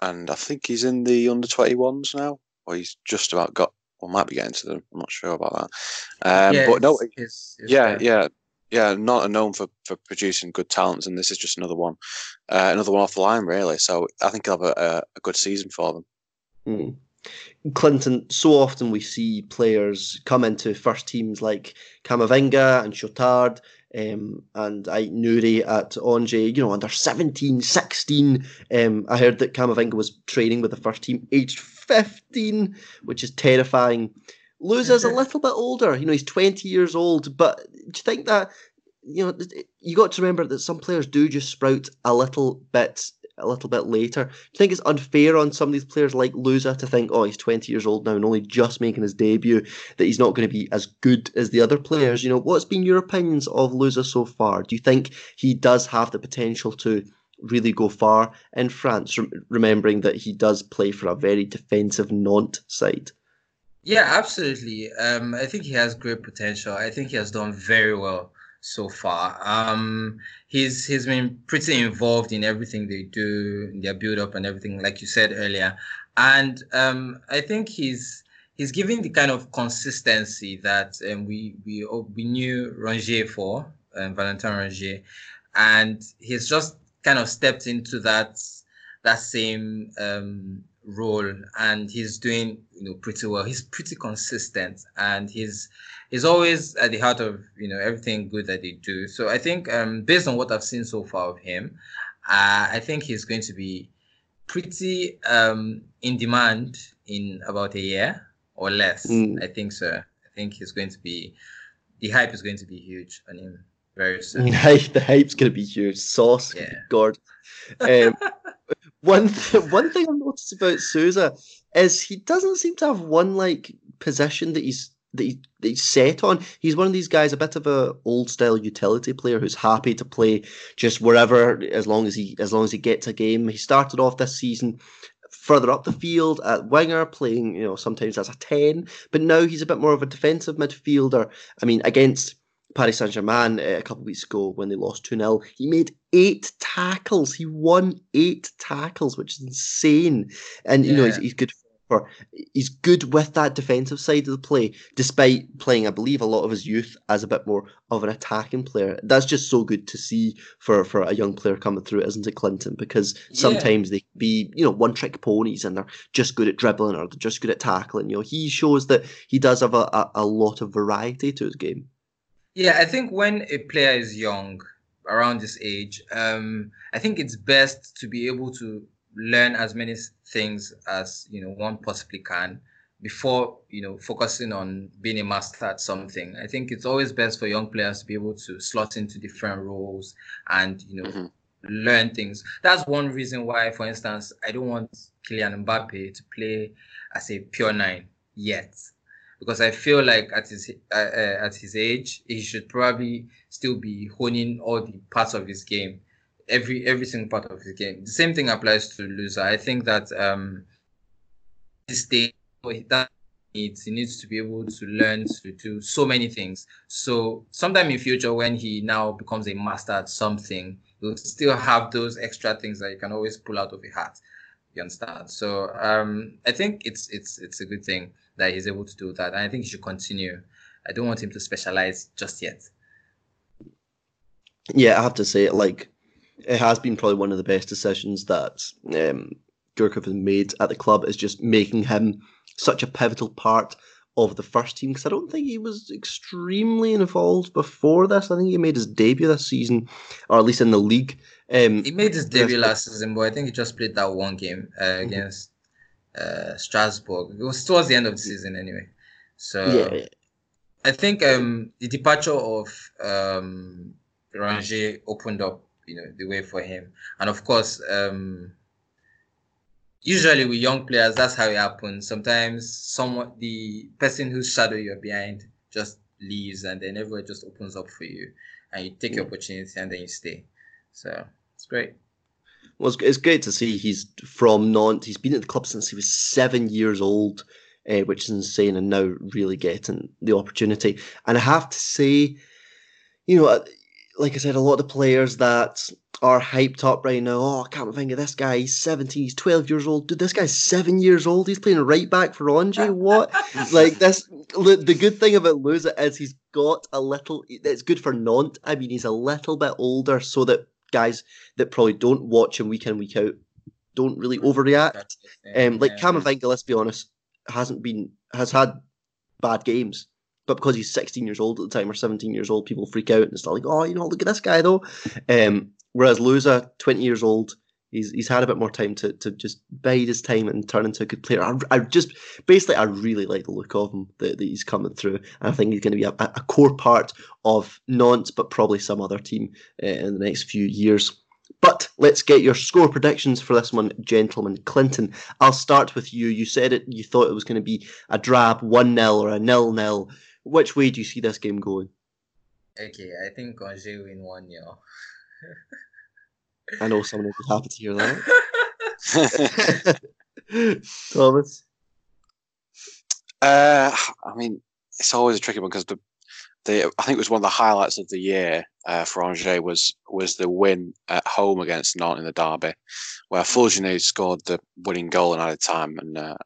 S2: and I think he's in the under twenty ones now or he's just about got, or might be getting to them. I'm not sure about that. Um, yeah, but no, it's, it's yeah, there. yeah, yeah, not known for, for producing good talents, and this is just another one, uh, another one off the line, really. So I think he'll have a, a good season for them.
S1: Mm. Clinton, so often we see players come into first teams like Camavinga and Chotard um, and I Nouri at Angers, you know, under 17, 16. Um, I heard that Camavinga was training with the first team aged 15, which is terrifying. Louza's a mm-hmm. little bit older, you know, he's 20 years old, but do you think that, you know, you got to remember that some players do just sprout a little bit a little bit later. Do you think it's unfair on some of these players like Louza to think, oh, he's 20 years old now and only just making his debut, that he's not going to be as good as the other players? You know, what's been your opinions of Loser so far? Do you think he does have the potential to really go far in France, remembering that he does play for a very defensive Nantes side?
S3: Yeah, absolutely. Um, I think he has great potential. I think he has done very well so far. Um, he's he's been pretty involved in everything they do, their build up and everything, like you said earlier. And um, I think he's he's giving the kind of consistency that um, we we we knew Rongier for, um, Valentin Rongier, and he's just kind of stepped into that that same um, role, and he's doing you know pretty well. He's pretty consistent, and he's he's always at the heart of you know everything good that they do. So I think um, based on what I've seen so far of him, uh, I think he's going to be pretty um, in demand in about a year or less. Mm. I think so. I think he's going to be the hype is going to be huge on him very soon.
S1: the hype's going to be huge. Sauce, yeah. God. Um, one th- one thing I've noticed about Louza is he doesn't seem to have one like position that he's that, he, that he's set on. He's one of these guys, a bit of a old style utility player who's happy to play just wherever as long as he as long as he gets a game. He started off this season further up the field at winger, playing you know sometimes as a ten, but now he's a bit more of a defensive midfielder. I mean, against Paris Saint Germain uh, a couple of weeks ago when they lost 2 0. He made eight tackles. He won eight tackles, which is insane. And, you yeah. know, he's, he's good for. He's good with that defensive side of the play, despite playing, I believe, a lot of his youth as a bit more of an attacking player. That's just so good to see for, for a young player coming through, isn't it, Clinton? Because sometimes yeah. they be, you know, one trick ponies and they're just good at dribbling or they're just good at tackling. You know, he shows that he does have a, a, a lot of variety to his game.
S3: Yeah, I think when a player is young, around this age, um, I think it's best to be able to learn as many things as you know one possibly can before you know focusing on being a master at something. I think it's always best for young players to be able to slot into different roles and you know mm-hmm. learn things. That's one reason why, for instance, I don't want Kylian Mbappe to play as a pure nine yet because I feel like at his uh, uh, at his age, he should probably still be honing all the parts of his game, every every single part of his game. The same thing applies to Louza. I think that um, this day that needs he needs to be able to learn to do so many things. So sometime in future, when he now becomes a master at something, he'll still have those extra things that you can always pull out of a hat. You understand? So um, I think it's it's it's a good thing that he's able to do that. And I think he should continue. I don't want him to specialize just yet.
S1: Yeah, I have to say, like, it has been probably one of the best decisions that um, Gourcuff has made at the club is just making him such a pivotal part of the first team because I don't think he was extremely involved before this. I think he made his debut this season, or at least in the league. Um,
S3: he made his debut last season, but I think he just played that one game uh, mm-hmm. against uh, Strasbourg. It was towards the end of the season anyway. So yeah. I think um, the departure of um, opened up, you know, the way for him. And of course, um, usually with young players, that's how it happens. Sometimes someone, the person whose shadow you're behind, just leaves, and then everyone just opens up for you, and you take your opportunity, and then you stay. So it's great.
S1: Well, it's, it's great to see he's from Nantes. He's been at the club since he was seven years old, uh, which is insane, and now really getting the opportunity. And I have to say, you know, uh, like I said, a lot of the players that are hyped up right now. Oh, I can't think of this guy. He's 17, he's 12 years old. Dude, this guy's seven years old. He's playing right back for Angers. What? like, this, the good thing about Louza is he's got a little, it's good for Nantes. I mean, he's a little bit older so that guys that probably don't watch him week in week out don't really overreact. Um, like Camavinga, let's be honest, hasn't been has had bad games, but because he's 16 years old at the time or 17 years old, people freak out and start like, oh, you know, look at this guy though. Um, whereas Louza, 20 years old, he's he's had a bit more time to, to just bide his time and turn into a good player. I, I just basically I really like the look of him that, that he's coming through. And I think he's going to be a, a core part of Nantes, but probably some other team uh, in the next few years. But let's get your score predictions for this one, gentlemen. Clinton, I'll start with you. You said it. You thought it was going to be a drab one 0 or a nil nil. Which way do you see this game going?
S3: Okay, I think Angers win one 0
S1: I know someone would be happy to hear that. Thomas?
S2: Uh, I mean, it's always a tricky one because the, the I think it was one of the highlights of the year uh, for Angers was was the win at home against Nantes in the derby, where Fulgini scored the winning goal in added time, and uh,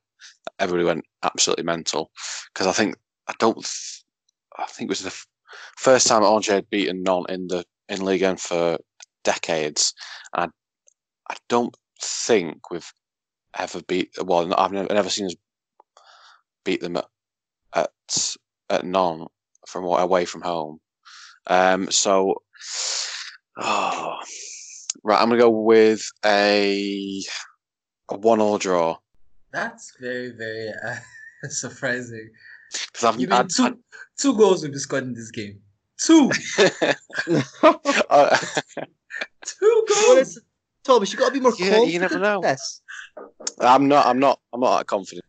S2: everybody went absolutely mental because I think I don't I think it was the f- first time Angers had beaten Nantes in the in Ligue 1 for decades. And I, I don't think we've ever beat. Well, I've never, never seen us beat them at at, at Nantes from away from home. Um, so, oh, right, I'm gonna go with a a one-all draw.
S3: That's very very uh, surprising. Because I've, I've, two, I've, two goals will be scored in this game. Two. uh, Two goals.
S1: Thomas, you got to be more yeah, confident. You never know. Yes.
S2: I'm not. I'm not. I'm not that confident.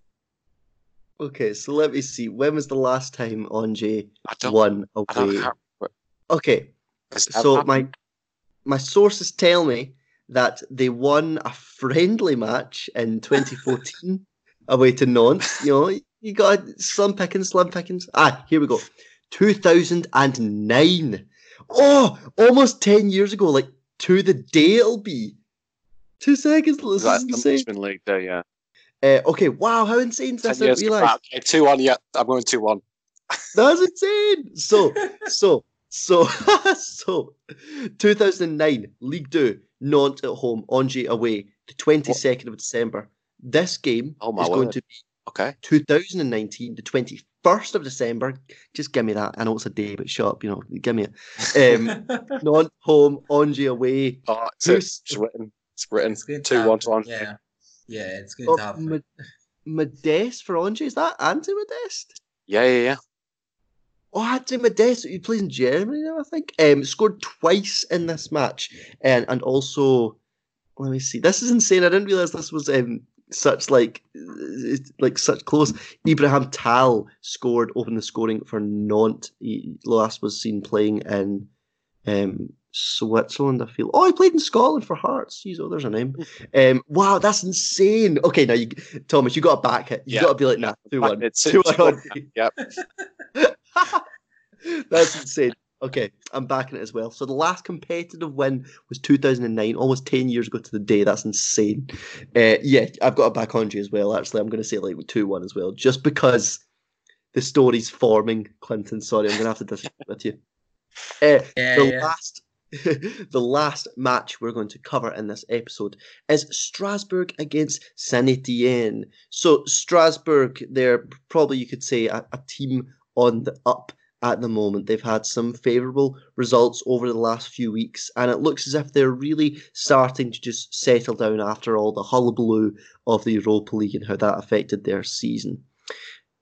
S1: Okay, so let me see. When was the last time Angers won away? Okay, so my my sources tell me that they won a friendly match in 2014 away to Nantes. You know, you got slim pickings, slim pickings. Ah, here we go. 2009. Oh, almost 10 years ago. Like to the day it'll be. Two seconds. This is insane.
S2: League there, yeah.
S1: Uh, okay, wow, how insane is this? I.
S2: Okay, two one. Yeah, I'm going two one.
S1: That's insane. So, so, so, so, 2009 League Two, Nantes at home, Angers away, the 22nd of December. This game
S2: oh
S1: is
S2: word.
S1: going to be
S2: okay
S1: 2019, the 21st of December. Just give me that. I know it's a day, but shut up. You know, give me it. Um, Nantes home, Angers away.
S2: Oh, it's, it's written. It's written. It's two one to Angers.
S3: Yeah, yeah, it's good oh, to happen.
S1: Modeste for Angers. Is that Anthony Modeste?
S2: Yeah, yeah, yeah.
S1: Oh, Anthony Modeste. He plays in Germany now, I think. Um, scored twice in this match, and and also, let me see. This is insane. I didn't realize this was um such like like such close. Ibrahim Tal scored, opened the scoring for Nantes. He last was seen playing in um, Switzerland, I feel. Oh, he played in Scotland for Hearts. Jeez, oh, there's a name. Um, wow, that's insane. Okay, now you, Thomas, you got to back it. You got to be like, nah, two one, two one.
S2: Yep.
S1: that's insane. Okay, I'm backing it as well. So the last competitive win was 2009, almost 10 years ago to the day. That's insane. Uh, yeah, I've got a back on you as well. Actually, I'm going to say like 2 1 as well, just because the story's forming. Clinton, sorry, I'm going to have to disagree with you. Uh, yeah, the yeah. last the last match we're going to cover in this episode is Strasbourg against Saint Etienne. So Strasbourg, they're probably you could say a, a team on the up at the moment. They've had some favourable results over the last few weeks, and it looks as if they're really starting to just settle down after all the hullabaloo of the Europa League and how that affected their season.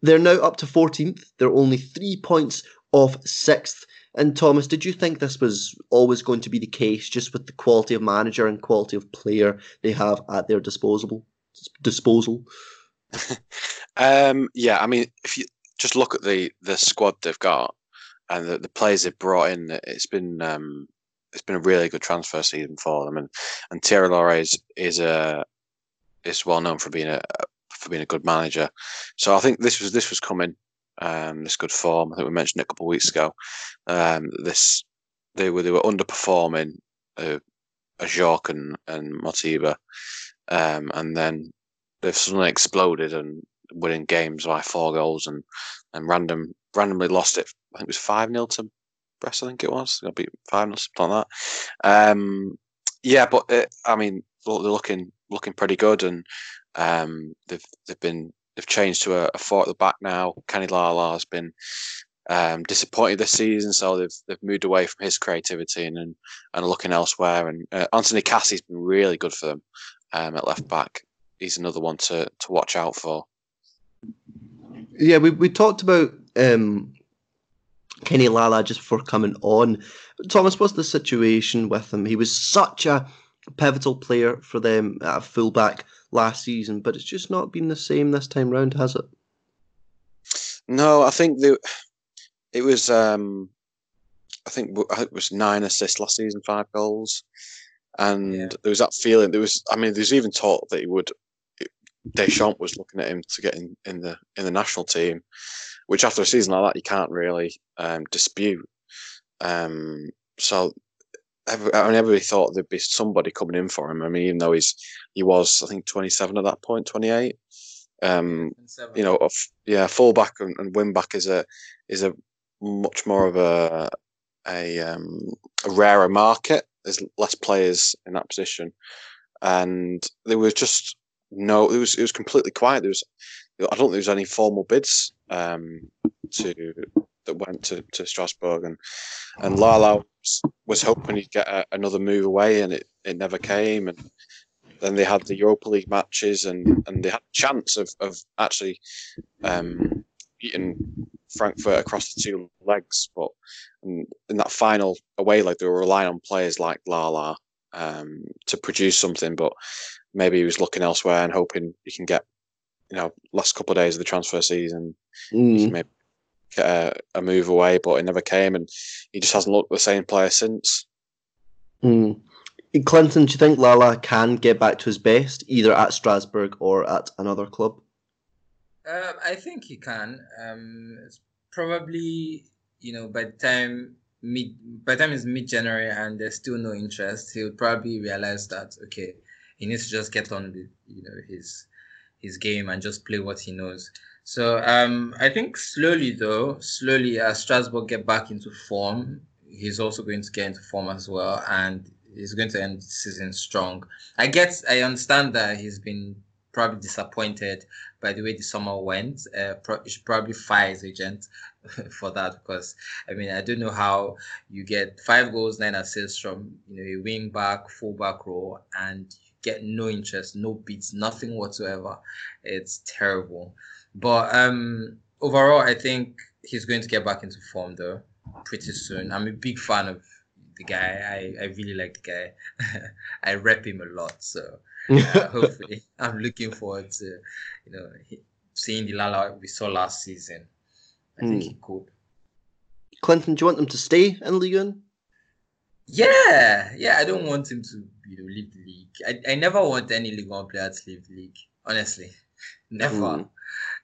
S1: They're now up to 14th. They're only three points off sixth. And Thomas, did you think this was always going to be the case, just with the quality of manager and quality of player they have at their disposal? Disposal.
S2: um, yeah, I mean, if you just look at the the squad they've got and the, the players they've brought in, it's been um, it's been a really good transfer season for them. And and Thierry is is a is well known for being a for being a good manager. So I think this was this was coming. Um, this good form. I think we mentioned it a couple of weeks ago. Um, this they were they were underperforming uh, Ajorque and and Mothiba, um, and then they've suddenly exploded and winning games by four goals and and random randomly lost it. I think it was five 0 to Brest. I think it was. Got beat five 0 something like that. Um, yeah, but it, I mean, they're looking looking pretty good, and um, they've they've been they've changed to a, a four at the back now. Kenny Lala has been um, disappointed this season, so they've they've moved away from his creativity and and, and looking elsewhere. And uh, Anthony Caci's been really good for them um, at left back. He's another one to to watch out for.
S1: Yeah, we we talked about um, Kenny Lala just before coming on. Thomas, what's the situation with him? He was such a pivotal player for them at fullback last season, but it's just not been the same this time round, has it?
S2: No, I think the, it was. Um, I think I think it was nine assists last season, five goals, and yeah. there was that feeling. There was, I mean, there's even talk that he would. Deschamps was looking at him to get in, in the in the national team, which after a season like that you can't really um, dispute. Um, so every, I mean, everybody thought there'd be somebody coming in for him. I mean, even though he's he was I think 27 at that point, 28. Um, you know, of, yeah, fullback and, and wing back is a is a much more of a a, um, a rarer market. There's less players in that position, and there was just no. It was it was completely quiet. There was I don't think there was any formal bids um, to that went to, to Strasbourg, and and Lala was, was hoping he'd get a, another move away, and it, it never came. And then they had the Europa League matches, and, and they had a chance of of actually um, beating Frankfurt across the two legs, but in, in that final away leg, they were relying on players like Lala um, to produce something, but maybe he was looking elsewhere and hoping he can get you know last couple of days of the transfer season, mm. maybe get a, a, move away, but it never came, and he just hasn't looked the same player since.
S1: Mm. Clinton, do you think Lala can get back to his best either at Strasbourg or at another club?
S3: Uh, I think he can. Um, probably, you know, by the time mid, by the time it's mid January and there's still no interest, he'll probably realize that okay, he needs to just get on you know his his game and just play what he knows. So um, I think slowly though, slowly as Strasbourg get back into form, he's also going to get into form as well, and he's going to end the season strong. I guess I understand that he's been probably disappointed by the way the summer went. Uh, pro- should probably fire his agent for that because I mean I don't know how you get five goals, nine assists from you know a wing back, full back row, and get no interest, no beats, nothing whatsoever. It's terrible. But um overall, I think he's going to get back into form though pretty soon. I'm a big fan of the guy. I, I really like the guy. I rep him a lot. So uh, hopefully, I'm looking forward to you know seeing the Lala we saw last season. I think mm. he could.
S1: Clinton, do you want them to stay in Ligue 1?
S3: Yeah, yeah. I don't want him to you know leave the league. I, I never want any League 1 player to leave the league. Honestly, never. Mm.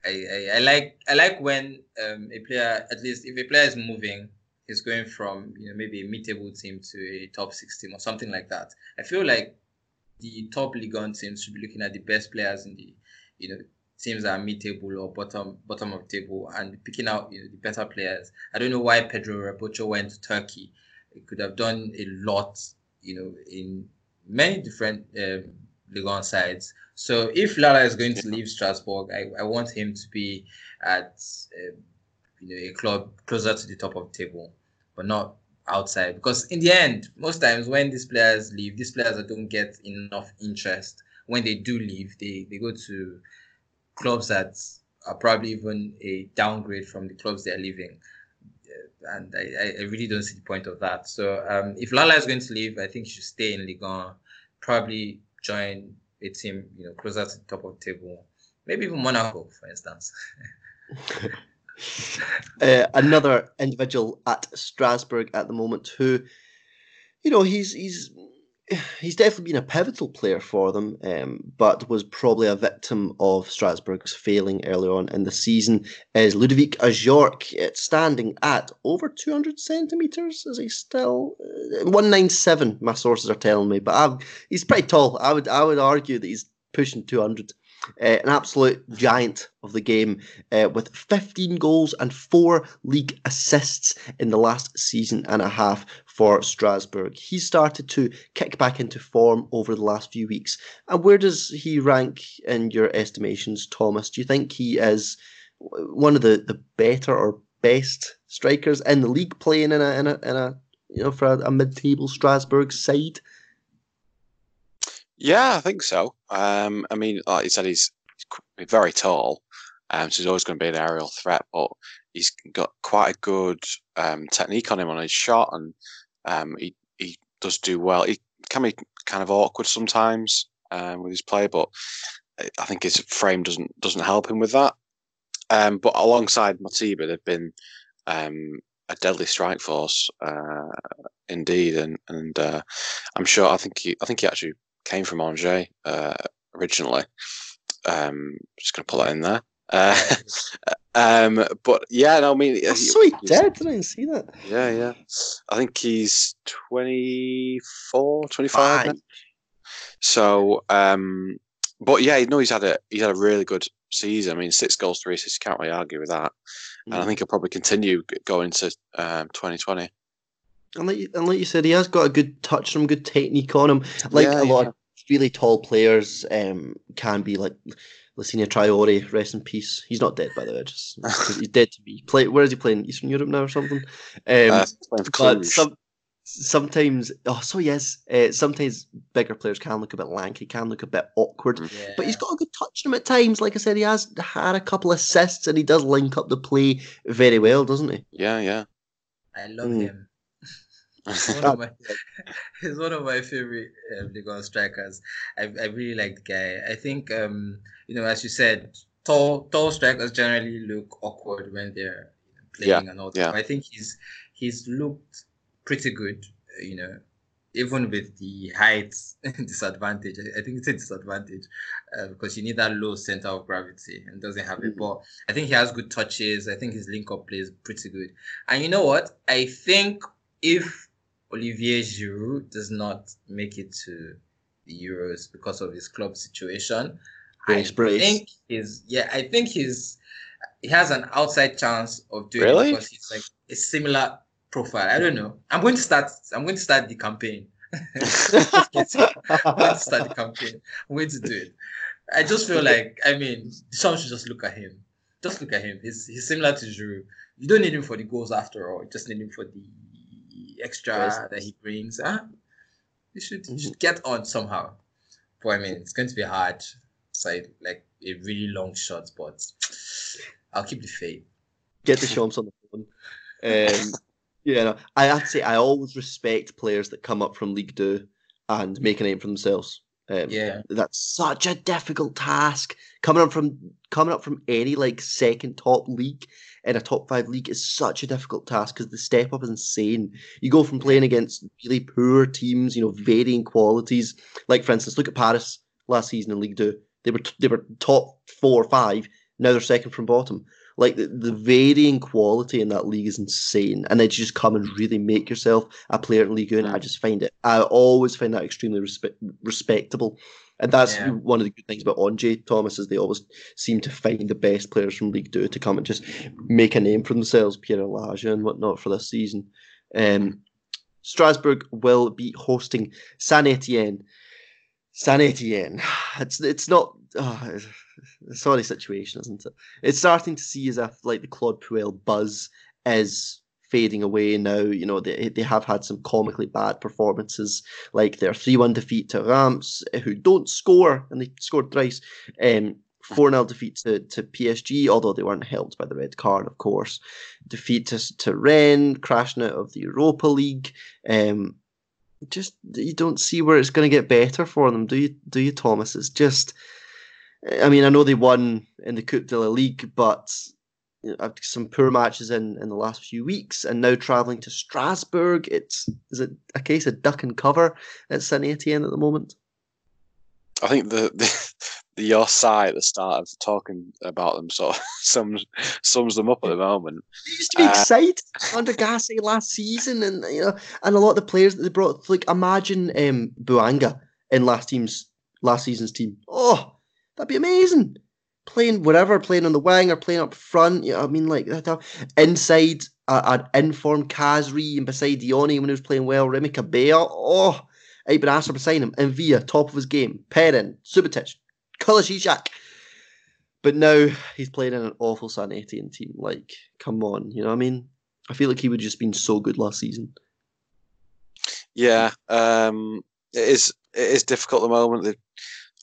S3: I, I, I, like I like when um, a player at least if a player is moving, he's going from you know maybe a mid-table team to a top six team or something like that. I feel like the top League 1 teams should be looking at the best players in the you know teams that are mid-table or bottom bottom of table and picking out you know the better players. I don't know why Pedro Rebocho went to Turkey. He could have done a lot, you know, in many different um, Ligue 1 sides. So if Lala is going to leave Strasbourg, I, I want him to be at uh, you know a club closer to the top of the table, but not outside. Because in the end, most times when these players leave, these players that don't get enough interest, when they do leave, they, they go to clubs that are probably even a downgrade from the clubs they're leaving. Uh, and I, I really don't see the point of that. So um, if Lala is going to leave, I think he should stay in Ligue 1, probably join a team, you know, closer to the top of the table. Maybe even Monaco, for instance.
S1: uh, another individual at Strasbourg at the moment who, you know, he's he's he's definitely been a pivotal player for them, um, but was probably a victim of Strasbourg's failing early on in the season. Is Ludovic Ajorque it's standing at over 200 centimeters? Is he still uh, 197? My sources are telling me, but I've, he's pretty tall. I would I would argue that he's pushing 200. Uh, an absolute giant of the game uh, with 15 goals and four league assists in the last season and a half for Strasbourg. He started to kick back into form over the last few weeks. And where does he rank in your estimations, Thomas? Do you think he is one of the, the better or best strikers in the league playing in a in a, in a you know for a, a mid-table Strasbourg side?
S2: Yeah, I think so. Um, I mean, like you said, he's, very tall, um, so he's always going to be an aerial threat. But he's got quite a good um, technique on him on his shot, and um, he he does do well. He can be kind of awkward sometimes um, with his play, but I think his frame doesn't doesn't help him with that. Um, but alongside Mothiba, they've been um, a deadly strike force uh, indeed, and and uh, I'm sure I think he I think he actually came from Angers uh, originally. Um, just gonna pull that in there. Uh, um, but yeah, no, I mean,
S1: oh, sweet dead. Didn't see that.
S2: Yeah, yeah. I think he's 24, 25. So, um, but yeah, no, he's had a he's had a really good season. I mean, six goals, three assists. Can't really argue with that. Mm. And I mm. think he'll probably continue going to um, 2020.
S1: And like, you, and like you said, he has got a good touch, some good technique on him. Like yeah, a lot yeah. of really tall players um, can be like Lacina Traore, rest in peace. He's not dead, by the way. Just he's dead to me. Play, where is he playing? Eastern Europe now or something? Um, uh, but some, sometimes, oh, so yes. Uh, sometimes bigger players can look a bit lanky, can look a bit awkward. Yeah. But he's got a good touch on him at times. Like I said, he has had a couple of assists and he does link up the play very well, doesn't he?
S2: Yeah, yeah.
S3: I love mm. him he's, one my, he's one of my favorite Ligue 1 strikers. I, I really like the guy. I think, um, you know, as you said, tall tall strikers generally look awkward when they're playing yeah, and all that. Yeah. I think he's he's looked pretty good, you know, even with the height disadvantage. I think it's a disadvantage uh, because you need that low center of gravity and doesn't have mm-hmm. it. But I think he has good touches. I think his link up plays pretty good. And you know what? I think if Olivier Giroud does not make it to the Euros because of his club situation, I think he's yeah. I think he's he has an outside chance of doing
S2: really?
S3: it because he's like a similar profile. I don't know. I'm going to start. I'm going to start the campaign. I'm going to start the campaign. I'm going to do it. I just feel like I mean, someone should just look at him. Just look at him. He's he's similar to Giroud. You don't need him for the goals after all. You just need him for the extra yes. that he brings. Huh? You should you should get on somehow. But I mean, it's going to be hard. Side like a really long shot, but I'll keep the faith.
S1: Get the shots on the phone. Um, yeah, no, I have to say I always respect players that come up from League Two and make a name for themselves. Um,
S3: yeah,
S1: that's such a difficult task. Coming up from coming up from any like second top league in a top five league is such a difficult task because the step up is insane. You go from playing against really poor teams, you know, varying qualities. Like for instance, look at Paris last season in League Two. They were they were top four or five. Now they're second from bottom. Like the, the varying quality in that league is insane, and then just come and really make yourself a player in League One. I just find it. I always find that extremely respe- respectable, and that's yeah. one of the good things about Angers Thomas is they always seem to find the best players from League Two to come and just make a name for themselves, Pierre Elijah and whatnot for this season. Um, Strasbourg will be hosting Saint Etienne. Saint Etienne. It's it's not. Oh, a sorry situation, isn't it? It's starting to see as if like the Claude Puel buzz is fading away now. You know, they they have had some comically bad performances, like their three one defeat to Reims, who don't score and they scored thrice. Um, 4 0 defeat to, to PSG, although they weren't helped by the red card, of course. Defeat to, to Rennes, crashing out of the Europa League. Um, just you don't see where it's going to get better for them, do you? Do you, Thomas? It's just I mean, I know they won in the Coupe de la Ligue, but you know, some poor matches in, in the last few weeks, and now travelling to Strasbourg. It's is it a case of duck and cover at Saint Etienne at the moment?
S2: I think the, the your side at the start of talking about them sort of sums sums them up at the moment.
S1: They used to be uh, excited under Gasset last season, and you know, and a lot of the players that they brought. Like imagine um, Bouanga in last team's last season's team. Oh, That'd be amazing. Playing whatever, playing on the wing or playing up front. You know, I mean, like that. Inside an informed Khazri and beside Diony when he was playing well. Remy Cabella. Oh, I've been asked beside him. And Via, top of his game. Perrin, Subotic, Kolodziejczak. But now he's playing in an awful San Etienne team. Like, come on. You know what I mean? I feel like he would just been so good last season.
S2: Yeah, um, it is. It is difficult at the moment.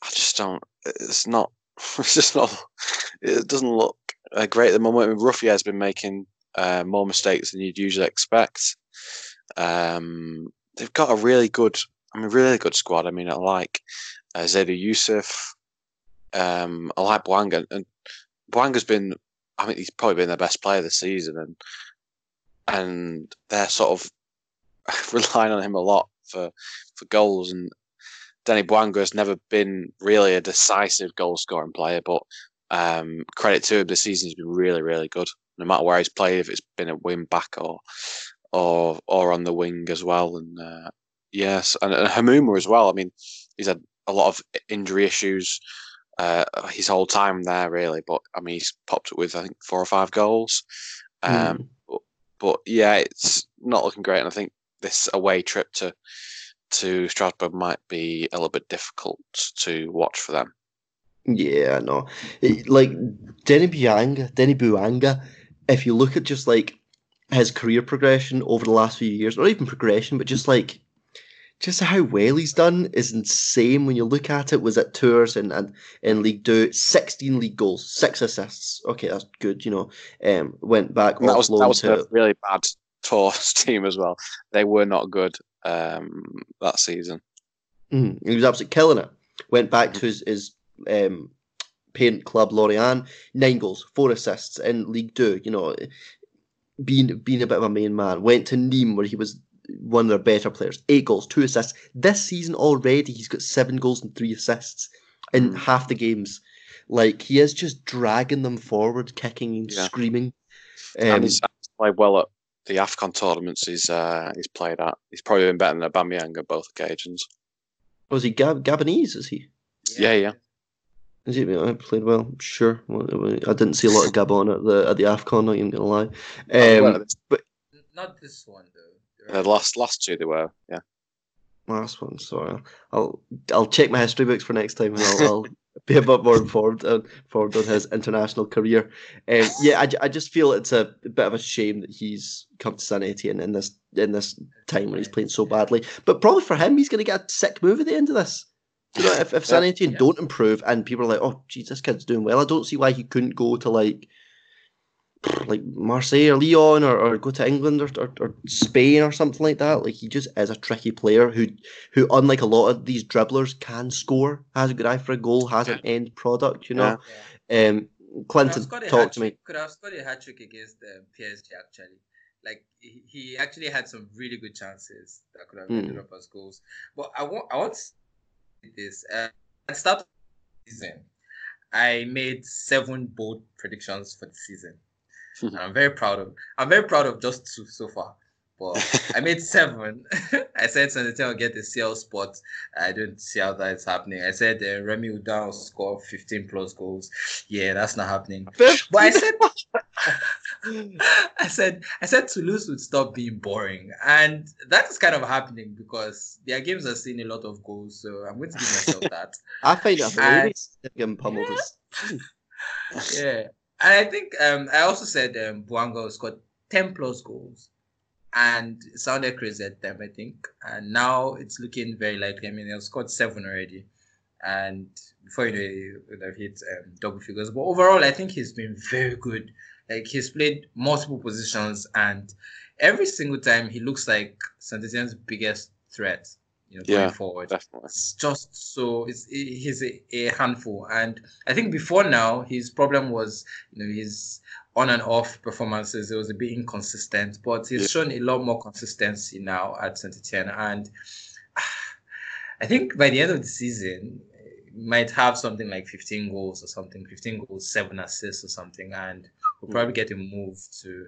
S2: I just don't it's not. It's just not. It doesn't look uh, great at the moment. I mean, Ruffier has been making uh, more mistakes than you'd usually expect. Um, they've got a really good, I mean, really good squad. I mean, I like uh, Zaydou Youssouf. Um, I like Bouanga, and Bouanga's been. I mean, he's probably been their best player this season, and and they're sort of relying on him a lot for for goals. And Danny Bouanga has never been really a decisive goal scoring player, but um, credit to him, this season he's been really, really good. No matter where he's played, if it's been a wing back or or or on the wing as well. And uh, yes, and, and Hamouma as well. I mean, he's had a lot of injury issues uh, his whole time there, really. But I mean, he's popped up with I think four or five goals. Um, mm. but, but yeah, it's not looking great. And I think this away trip to to Strasbourg might be a little bit difficult to watch for them.
S1: Yeah, no. It, like Denny Bouanga, Denny Bouanga, if you look at just like his career progression over the last few years, not even progression, but just like just how well he's done is insane when you look at it. Was at Tours and and in League Two, sixteen league goals, six assists. Okay, that's good. You know, um, went back.
S2: That was that was a really bad Tours team as well. They were not good um, that season.
S1: Mm, he was absolutely killing it. Went back to his, his um, parent club, Lorient, nine goals, four assists in League Two. You know, being being a bit of a main man. Went to Nîmes where he was one of their better players. Eight goals, two assists. This season already, he's got seven goals and three assists in mm. half the games. Like he is just dragging them forward, kicking and yeah. screaming.
S2: Um, and he's played well at the Afcon tournaments he's uh, he's played at. He's probably been better than Aubameyang on both occasions.
S1: Was he Gab- Gabonese? Is he?
S2: Yeah, yeah.
S1: Is he I played well? Sure. I didn't see a lot of Gabon at the at the Afcon. Not even gonna lie.
S2: Oh, well,
S1: Um, but
S3: Not this one though.
S2: The last last two they were, yeah.
S1: last one. Sorry, I'll I'll check my history books for next time, and I'll, I'll be a bit more informed uh, informed on his international career. Um, yeah, I, I just feel it's a bit of a shame that he's come to San Etienne in this in this time when he's playing so badly. But probably for him, he's going to get a sick move at the end of this. You know, if, if San Etienne
S3: Yeah.
S1: don't improve and people are like, "Oh, geez, this kid's doing well," I don't see why he couldn't go to like like Marseille or Lyon or, or go to England or, or, or Spain or something like that. Like he just is a tricky player who who unlike a lot of these dribblers can score, has a good eye for a goal, has an end product, you know.
S3: Yeah.
S1: Um Clinton,
S3: Could have scored a
S1: talk to me.
S3: hat-trick- Could have scored a hat trick against um, PSG actually. Like he, he actually had some really good chances that could have
S1: Hmm.
S3: ended up as goals. But I want I want to say this. Uh, at start of the season, I made seven bold predictions for the season. I'm very proud of. I'm very proud of just two so far. But I made seven. I said Saint Etienne will get the CL spot. I don't see how that is happening. I said uh, Remy Oudin will score 15 plus goals. Yeah, that's not happening. But I said, I said, I said Toulouse would stop being boring, and that is kind of happening because their games are seeing a lot of goals. So I'm going to give myself that.
S1: I find it
S3: I-
S1: hilarious getting pummeled.
S3: Yeah. yeah, and I think um, I also said um, Bouanga scored 10 plus goals, and it sounded crazy at them, I think. And now it's looking very likely. I mean, they've scored seven already, and before you know, he would have hit um, double figures. But overall, I think he's been very good. Like he's played multiple positions, and every single time he looks like Saint biggest threat. You know,
S2: Yeah.
S3: going forward
S2: Definitely.
S3: it's just so it's he's a, a handful and i think before now his problem was you know his on and off performances it was a bit inconsistent but he's
S2: Yeah.
S3: shown a lot more consistency now at saint etienne and i think by the end of the season might have something like 15 goals or something 15 goals 7 assists or something and we'll hmm. probably get a move to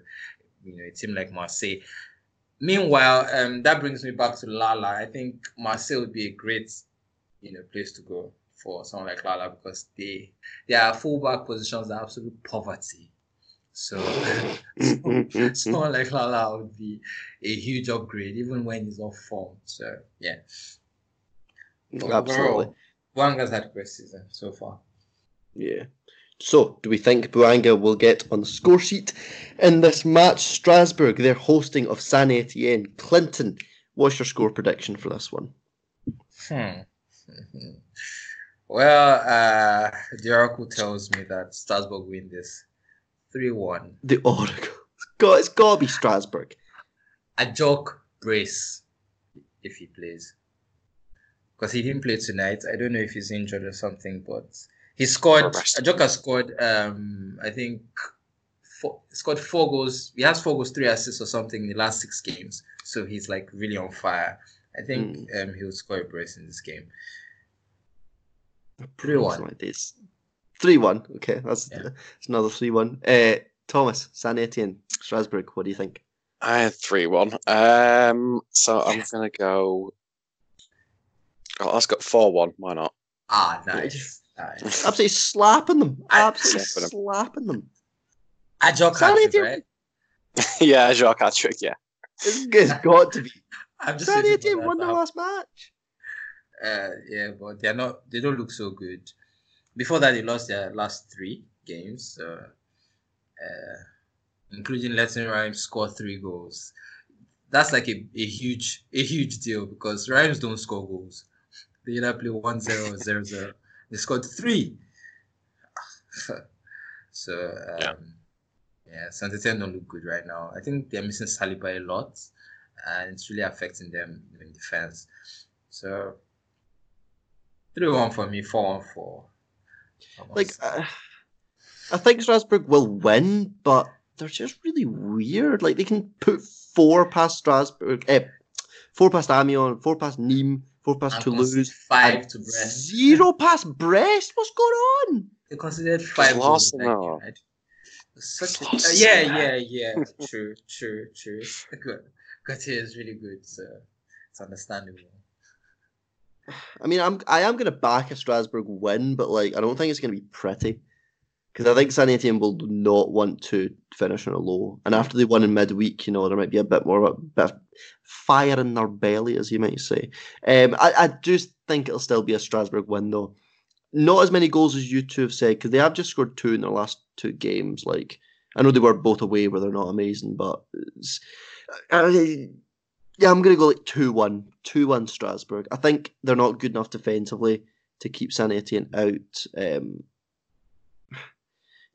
S3: you know a team like marseille Meanwhile, um, that brings me back to Lala. I think Marseille would be a great, you know, place to go for someone like Lala because they their fullback positions are absolute poverty. So someone like Lala would be a huge upgrade, even when he's off form. So yeah,
S1: Absolutely.
S3: overall, Bouanga's had a great season so far.
S1: Yeah. So, do we think Bouanga will get on the score sheet in this match? Strasbourg, they're hosting of Saint Etienne. Clinton, what's your score prediction for this one?
S3: Hmm. Well, uh, the Oracle tells me that Strasbourg win this 3 1.
S1: The Oracle. It's got, it's got to be Strasbourg.
S3: Ajorque brace if he plays. Because he didn't play tonight. I don't know if he's injured or something, but he scored.
S2: Or rested.
S3: Ajorque scored, um, I think, four, scored four goals. He has four goals, three assists or something in the last six games. So he's like really on fire. I think um, he will score a brace in this game. 3-1.
S1: Like this. 3 1. Okay, that's,
S3: Yeah.
S1: that's another 3 1. Uh, Thomas, Saint Etienne, Strasbourg, what do you think?
S2: I had three one. Um, so I'm gonna go. Oh, let's go four one. Why not?
S3: Ah, nice. Nice.
S1: Absolutely slapping them.
S3: I-
S1: Absolutely
S2: Slapping
S1: slapping them.
S3: Ajorque,
S1: Sorry,
S3: hat-trick, right?
S2: yeah, Jacques Patrick. Yeah.
S1: It's, it's got to be.
S3: I'm just
S1: San
S3: waiting for
S1: Etienne
S3: that
S1: won the last match.
S3: Uh, yeah, but they're not. They don't look so good. Before that, they lost their last three games, so, uh, including letting Reims score three goals. That's like a, a huge a huge deal because Reims don't score goals. They either play 1-0 or 0-0. They scored three. so um,
S2: Yeah.
S3: yeah, Saint Etienne don't look good right now. I think they're missing Saliba a lot, and it's really affecting them in defense. So three one for me, four one for.
S1: Like, uh, I think Strasbourg will win, but they're just really weird. Like, they can put four past Strasbourg, eh, four past Amiens, four past Nîmes, four past
S3: And
S1: Toulouse,
S3: five to Brest.
S1: zero past Brest. What's going on?
S3: They considered five goals.
S2: Larson,
S3: like,
S2: no.
S3: Such a, uh,
S2: Larson.
S3: yeah, yeah, yeah. true, true, true. Good. Gautier is really good, so it's understandable.
S1: I mean, I'm I am going to back a Strasbourg win, but like I don't think it's going to be pretty because I think Saint Etienne will not want to finish on a low. And after they won in midweek, you know, there might be a bit more of a bit of fire in their belly, as you might say. Um, I, I just think it'll still be a Strasbourg win, though. Not as many goals as you two have said, because they have just scored two in their last two games. Like, I know they were both away where they're not amazing, but uh, yeah, I'm going to go like 2 1. 2 1 Strasbourg. I think they're not good enough defensively to keep Saint Etienne out. Um,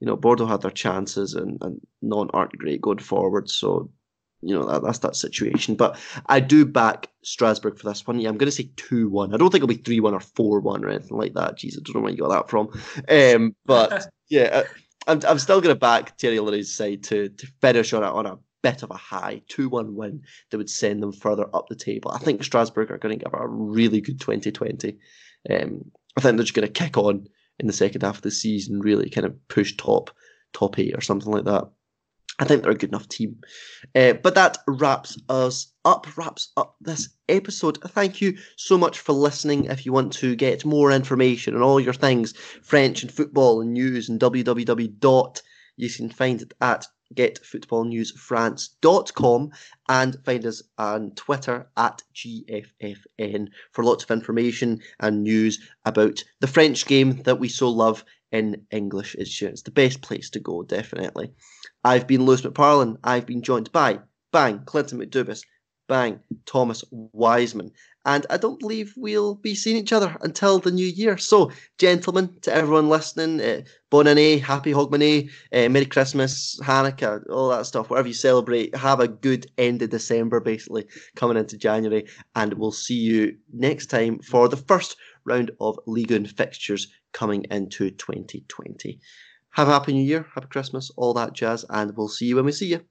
S1: you know, Bordeaux had their chances and, and none aren't great going forward. So, you know, that, that's that situation. But I do back Strasbourg for this one. Yeah, I'm going to say 2 1. I don't think it'll be 3 1 or 4 1 or anything like that. Jeez, I don't know where you got that from. Um, but yeah, I'm, I'm still going to back Thierry Henry's side to, to finish on a, on a bit of a high 2 1 win that would send them further up the table. I think Strasbourg are going to give a really good 2020. Um, I think they're just going to kick on in the second half of the season, really kind of push top top eight or something like that. I think they're a good enough team. Uh, but that wraps us up, wraps up this episode. Thank you so much for listening. If you want to get more information on all your things, French and football and news and www. You can find it at getfootballnewsfrance.com and find us on Twitter at GFFN for lots of information and news about the French game that we so love in English. It's, it's the best place to go, definitely. I've been Lewis McParlin. I've been joined by Bang, Clinton McDubis, Bang, Thomas Wiseman and I don't believe we'll be seeing each other until the new year. So, gentlemen, to everyone listening, uh, Bon année, Happy Hogmanay, uh, Merry Christmas, Hanukkah, all that stuff, whatever you celebrate, have a good end of December, basically, coming into January, and we'll see you next time for the first round of Ligue 1 fixtures coming into 2020. Have a happy new year, happy Christmas, all that jazz, and we'll see you when we see you.